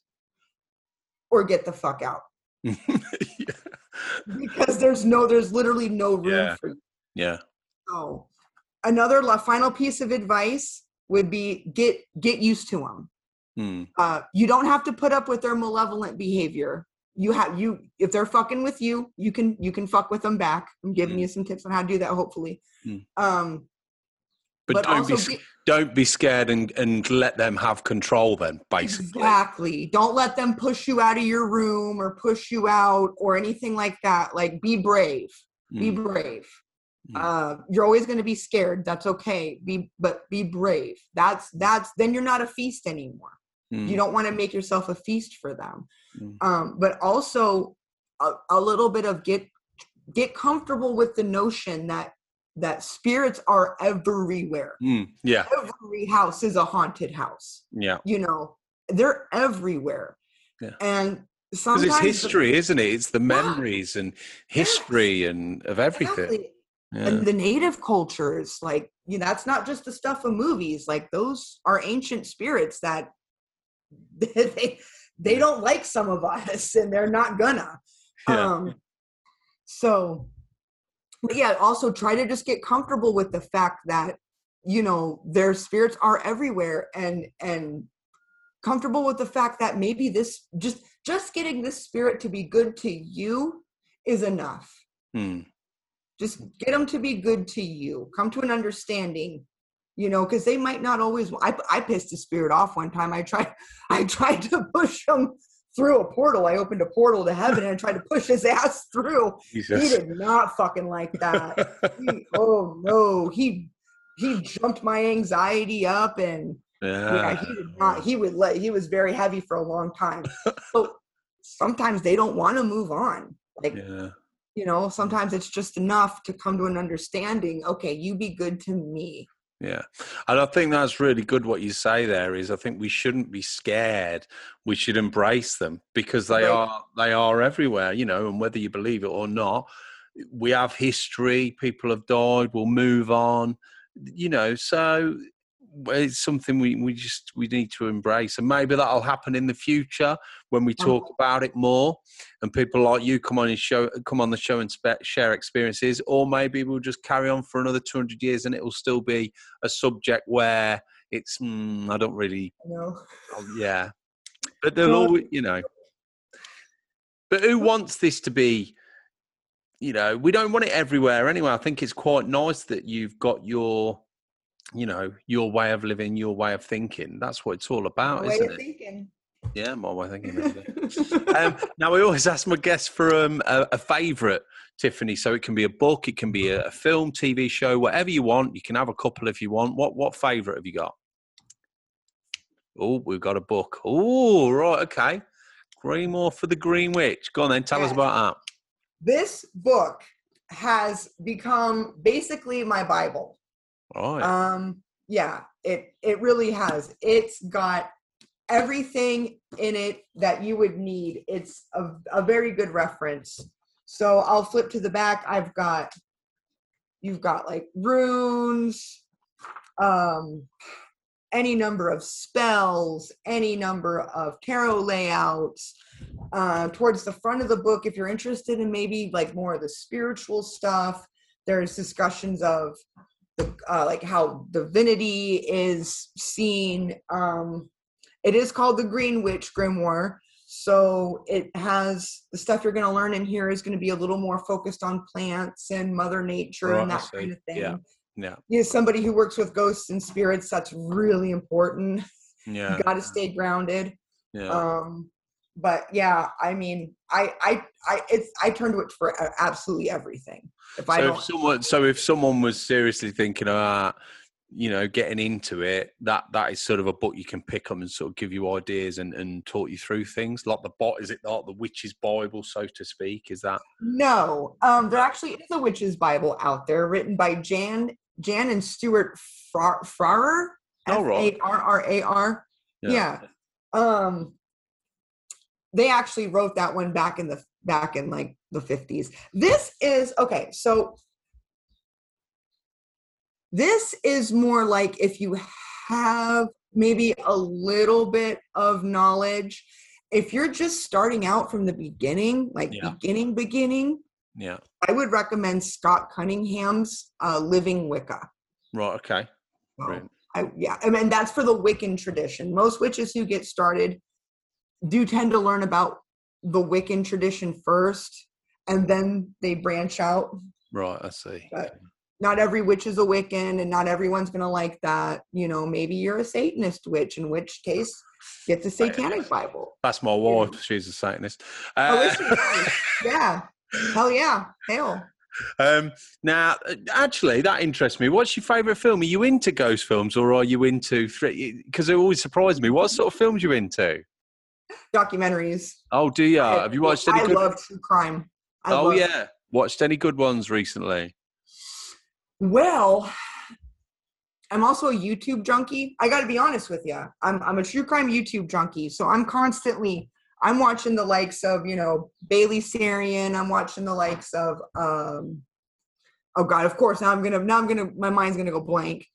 S2: or get the fuck out. <laughs> Because there's no, there's literally no room
S1: yeah.
S2: for you.
S1: Yeah.
S2: So, another final piece of advice would be get get used to them.
S1: Hmm.
S2: Uh, you don't have to put up with their malevolent behavior. You have you if they're fucking with you, you can you can fuck with them back. I'm giving
S1: Mm.
S2: you some tips on how to do that. Hopefully,
S1: Mm.
S2: um,
S1: But,
S2: but
S1: don't be
S2: be-
S1: don't be scared and and let them have control. Then basically,
S2: Exactly. Don't let them push you out of your room or push you out or anything like that. Like be brave. Be
S1: Mm,
S2: brave.
S1: Mm.
S2: Uh, you're always going to be scared. That's okay. Be but be brave. That's that's then you're not a feast anymore.
S1: mm,
S2: You don't want to make yourself a feast for them.
S1: Mm.
S2: Um, but also a, a little bit of get get comfortable with the notion that that spirits are everywhere.
S1: mm, yeah,
S2: Every house is a haunted house
S1: yeah.
S2: you know they're everywhere
S1: Yeah.
S2: and sometimes
S1: it's history, isn't it? It's the memories and history and of everything.
S2: Exactly.
S1: Yeah.
S2: and the native cultures like you know that's not just the stuff of movies like those are ancient spirits that <laughs> they they don't like some of us and they're not gonna
S1: Yeah.
S2: um so but yeah also try to just get comfortable with the fact that you know their spirits are everywhere and and comfortable with the fact that maybe this just just getting this spirit to be good to you is enough.
S1: Mm,
S2: just get them to be good to you. Come to an understanding you know because they might not always I, I pissed a spirit off one time. I tried <laughs> i tried to push him through a portal. I opened a portal to heaven and tried to push his ass through. <laughs> He did not fucking like that. He, <laughs> oh no. He he jumped my anxiety up and yeah
S1: yeah.
S2: he did not he would let he was very heavy for a long time. So sometimes they don't want to move on. Like
S1: yeah.
S2: you know sometimes it's just enough to come to an understanding okay you be good to me
S1: Yeah. And I think that's really good what you say there is I think we shouldn't be scared. We should embrace them because they
S2: Right.
S1: are they are everywhere, you know, and whether you believe it or not, we have history, people have died, we'll move on. You know, so it's something we, we just we need to embrace and maybe that'll happen in the future when we talk about it more and people like you come on and show come on the show and spe- share experiences or maybe we'll just carry on for another 200 years and it will still be a subject where it's mm, i don't really
S2: know.
S1: Oh, yeah. But they'll always you know. But who wants this to be you know we don't want it everywhere anyway. I think it's quite nice that you've got your you know your way of living your way of thinking that's what it's all about
S2: my
S1: isn't
S2: of
S1: it
S2: thinking
S1: yeah my way of thinking um, <laughs> now, we always ask my guests for um, a, a favourite, Tiffany. So it can be a book, it can be a, a film, TV show, whatever you want. You can have a couple if you want. What what favourite have you got? Oh, we've got a book. Oh, right, okay. Grimoire for the Green Witch. Go on then, tell us about that.
S2: this book has become basically my bible
S1: All right.
S2: um yeah it it really has. It's got everything in it that you would need. It's a, a very good reference. So i'll flip to the back. I've got you've got like runes um any number of spells any number of tarot layouts. Uh, towards the front of the book if you're interested in maybe like more of the spiritual stuff there's discussions of the uh, like how divinity is seen um it is called the green witch grimoire so it has the stuff you're going to learn in here is going to be a little more focused on plants and mother nature
S1: Right,
S2: and that kind of thing
S1: Yeah. yeah.
S2: you somebody who works with ghosts and spirits that's really important
S1: Yeah.
S2: you got to stay grounded
S1: Yeah.
S2: um but yeah i mean i i i it's i turn to it for absolutely everything. If i
S1: so
S2: don't
S1: if someone so if someone was seriously thinking about you know getting into it that that is sort of a book you can pick up and sort of give you ideas and and talk you through things? Like the bot is it like the witch's bible so to speak? Is that
S2: no. Um there actually is a witch's bible out there written by jan jan and stewart farrar
S1: Oh, right.
S2: f-a-r-r-a-r yeah. um they actually wrote that one back in the back in like the 50s this is okay so this is more like if you have maybe a little bit of knowledge if you're just starting out from the beginning like
S1: Yeah.
S2: beginning beginning
S1: yeah
S2: i would recommend scott cunningham's uh, living wicca
S1: right okay
S2: So,
S1: Brilliant.
S2: I, yeah, I mean that's for the Wiccan tradition. Most witches who get started do tend to learn about the Wiccan tradition first, and then they branch out.
S1: Right, I see.
S2: But not every witch is a Wiccan, and not everyone's going to like that. You know, maybe you're a Satanist witch, in which case, get the Satanic Bible.
S1: That's my wife. She's a Satanist. Uh,
S2: oh, yeah. Hell yeah. Hell.
S1: Um, now, actually, that interests me. What's your favourite film? Are you into ghost films or are you into three? Because it always surprises me. What sort of films you into?
S2: Documentaries.
S1: Oh, do you? Have you watched any?
S2: I
S1: good...
S2: love true crime. I
S1: oh yeah, watched any good ones recently?
S2: Well, I'm also a YouTube junkie. I got to be honest with you. I'm I'm a true crime YouTube junkie, so I'm constantly I'm watching the likes of, you know, Bailey Sarian. I'm watching the likes of, um, oh God, of course. Now I'm gonna, now I'm gonna, my mind's gonna go blank.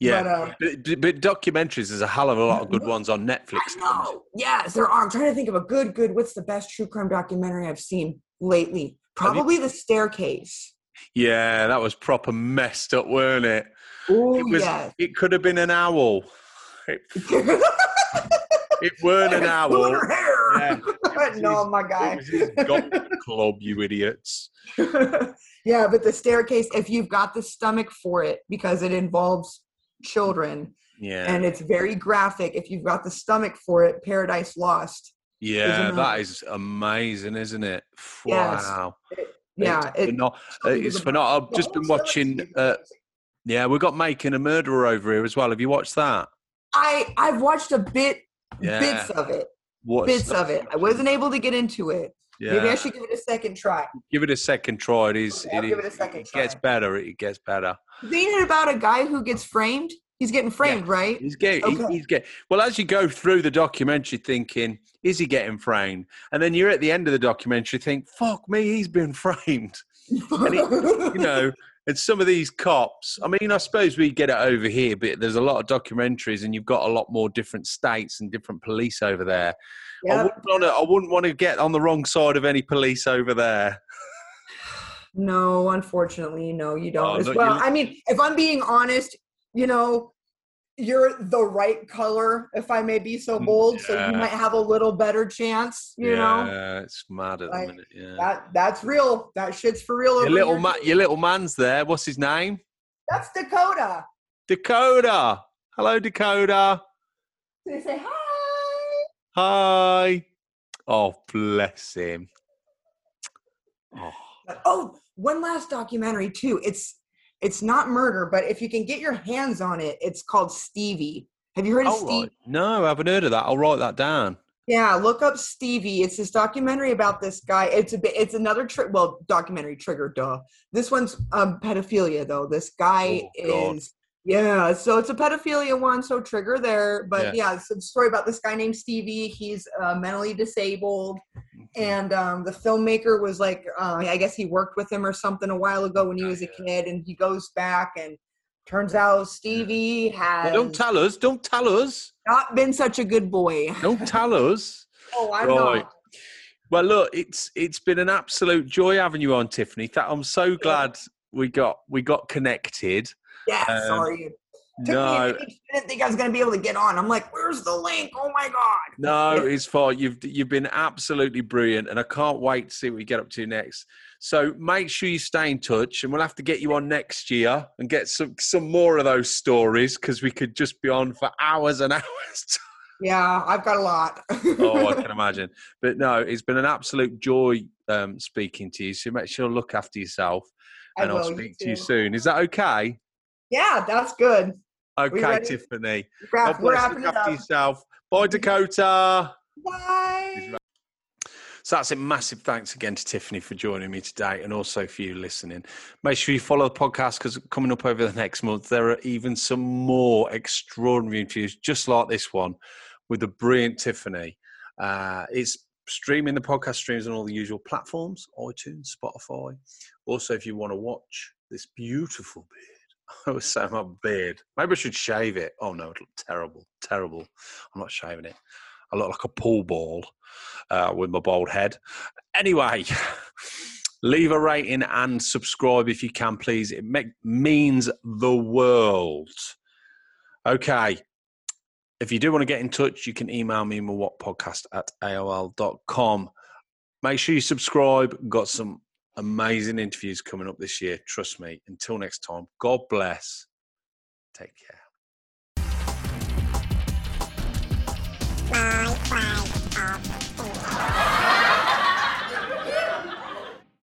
S1: Yeah, but, uh, but, but, documentaries. There's a hell of a lot of good ones on Netflix.
S2: I know. Yes, there are. I'm trying to think of a good, good. What's the best true crime documentary I've seen lately? Probably you, The Staircase.
S1: Yeah, that was proper messed up, weren't it?
S2: Oh
S1: it was,
S2: yes.
S1: It could have been an owl. It, <laughs> it weren't an owl.
S2: Yeah. <laughs> no, my guy.
S1: club, you idiots. <laughs>
S2: yeah, but the staircase, if you've got the stomach for it, because it involves children.
S1: Yeah.
S2: And it's very graphic. If you've got the stomach for it, Paradise Lost.
S1: Yeah, that is amazing, isn't it? Wow.
S2: Yes. It, yeah,
S1: it's, it, not, it's for not. I've just been watching. Uh, yeah, we've got making a murderer over here as well. Have you watched that?
S2: I I've watched a bit yeah. bits of it. What bits of it. I wasn't able to get into it. Yeah. Maybe I should give it a second try.
S1: Give it a second try. It is.
S2: I'll
S1: it
S2: give
S1: is,
S2: it a second.
S1: It gets better. It gets better.
S2: Isn't it about a guy who gets framed? He's getting framed, yeah. right?
S1: He's getting. Okay. He's getting. Well, as you go through the documentary, thinking, is he getting framed? And then you're at the end of the documentary, think, fuck me, he's been <laughs> framed. and he, you know, and some of these cops, I mean, I suppose we get it over here, but there's a lot of documentaries, and you've got a lot more different states and different police over there. Yep. I wouldn't want to. I wouldn't want to get on the wrong side of any police over there. <sighs>
S2: No, unfortunately, no, you don't. Oh, as well, you... I mean, if I'm being honest, you know, you're the right color, if I may be so mm, bold. Yeah. So you might have a little better chance. You
S1: yeah,
S2: know.
S1: Yeah, it's mad at like, the minute. Yeah.
S2: That that's real. That shit's for real.
S1: Your little ma- your little man's there. What's his name?
S2: That's Dakota.
S1: Dakota. Hello, Dakota.
S2: They say hi?
S1: Hi. Oh, bless him.
S2: Oh. oh, one last documentary too. It's it's not murder, but if you can get your hands on it, it's called Stevie. Have you heard of oh, Stevie?
S1: No, I haven't heard of that. I'll write that down.
S2: Yeah, look up Stevie. It's this documentary about this guy. It's a bit. It's another tri- well documentary trigger. Duh. This one's um, pedophilia though. This guy oh, is yeah, so it's a pedophilia one, so trigger there. But yeah, yeah it's a story about this guy named Stevie. He's uh, mentally disabled. And um, the filmmaker was like, uh, I guess he worked with him or something a while ago when he was a kid, and he goes back and turns out Stevie has.
S1: Well, don't tell us. Don't tell us.
S2: Not been such a good boy.
S1: Don't tell us. <laughs>
S2: oh, I'm right. not.
S1: Well, look, it's it's been an absolute joy having you on, Tiffany. I'm so glad we got we got connected.
S2: Yeah, um, sorry. No, me didn't think I was going to be able to get on. I'm like, "Where's the link? Oh my god!"
S1: No, it's fine. You've you've been absolutely brilliant, and I can't wait to see what you get up to next. So make sure you stay in touch, and we'll have to get you on next year and get some some more of those stories because we could just be on for hours and <laughs> hours.
S2: yeah, I've got a lot.
S1: oh, I <laughs> can imagine. But no, it's been an absolute joy um, speaking to you. So make sure to look after yourself, and I'll speak to you soon. Is that okay?
S2: Yeah, that's good.
S1: Okay, Tiffany. God bless. Look after yourself. Bye, Dakota.
S2: Bye.
S1: So that's it. Massive thanks again to Tiffany for joining me today and also for you listening. Make sure you follow the podcast because coming up over the next month, there are even some more extraordinary interviews just like this one with the brilliant Tiffany. Uh, it's streaming the podcast streams on all the usual platforms iTunes, Spotify. Also, if you want to watch this beautiful I was saying my beard. Maybe I should shave it. Oh no, it looks terrible, terrible. I'm not shaving it. I look like a pool ball uh, with my bald head. Anyway, <sighs> leave a rating and subscribe if you can, please. It make, means the world. Okay. If you do want to get in touch, you can email me podcast at aol.com. Make sure you subscribe. Got some amazing interviews coming up this year. Trust me. Until next time, God bless. Take care. Bye.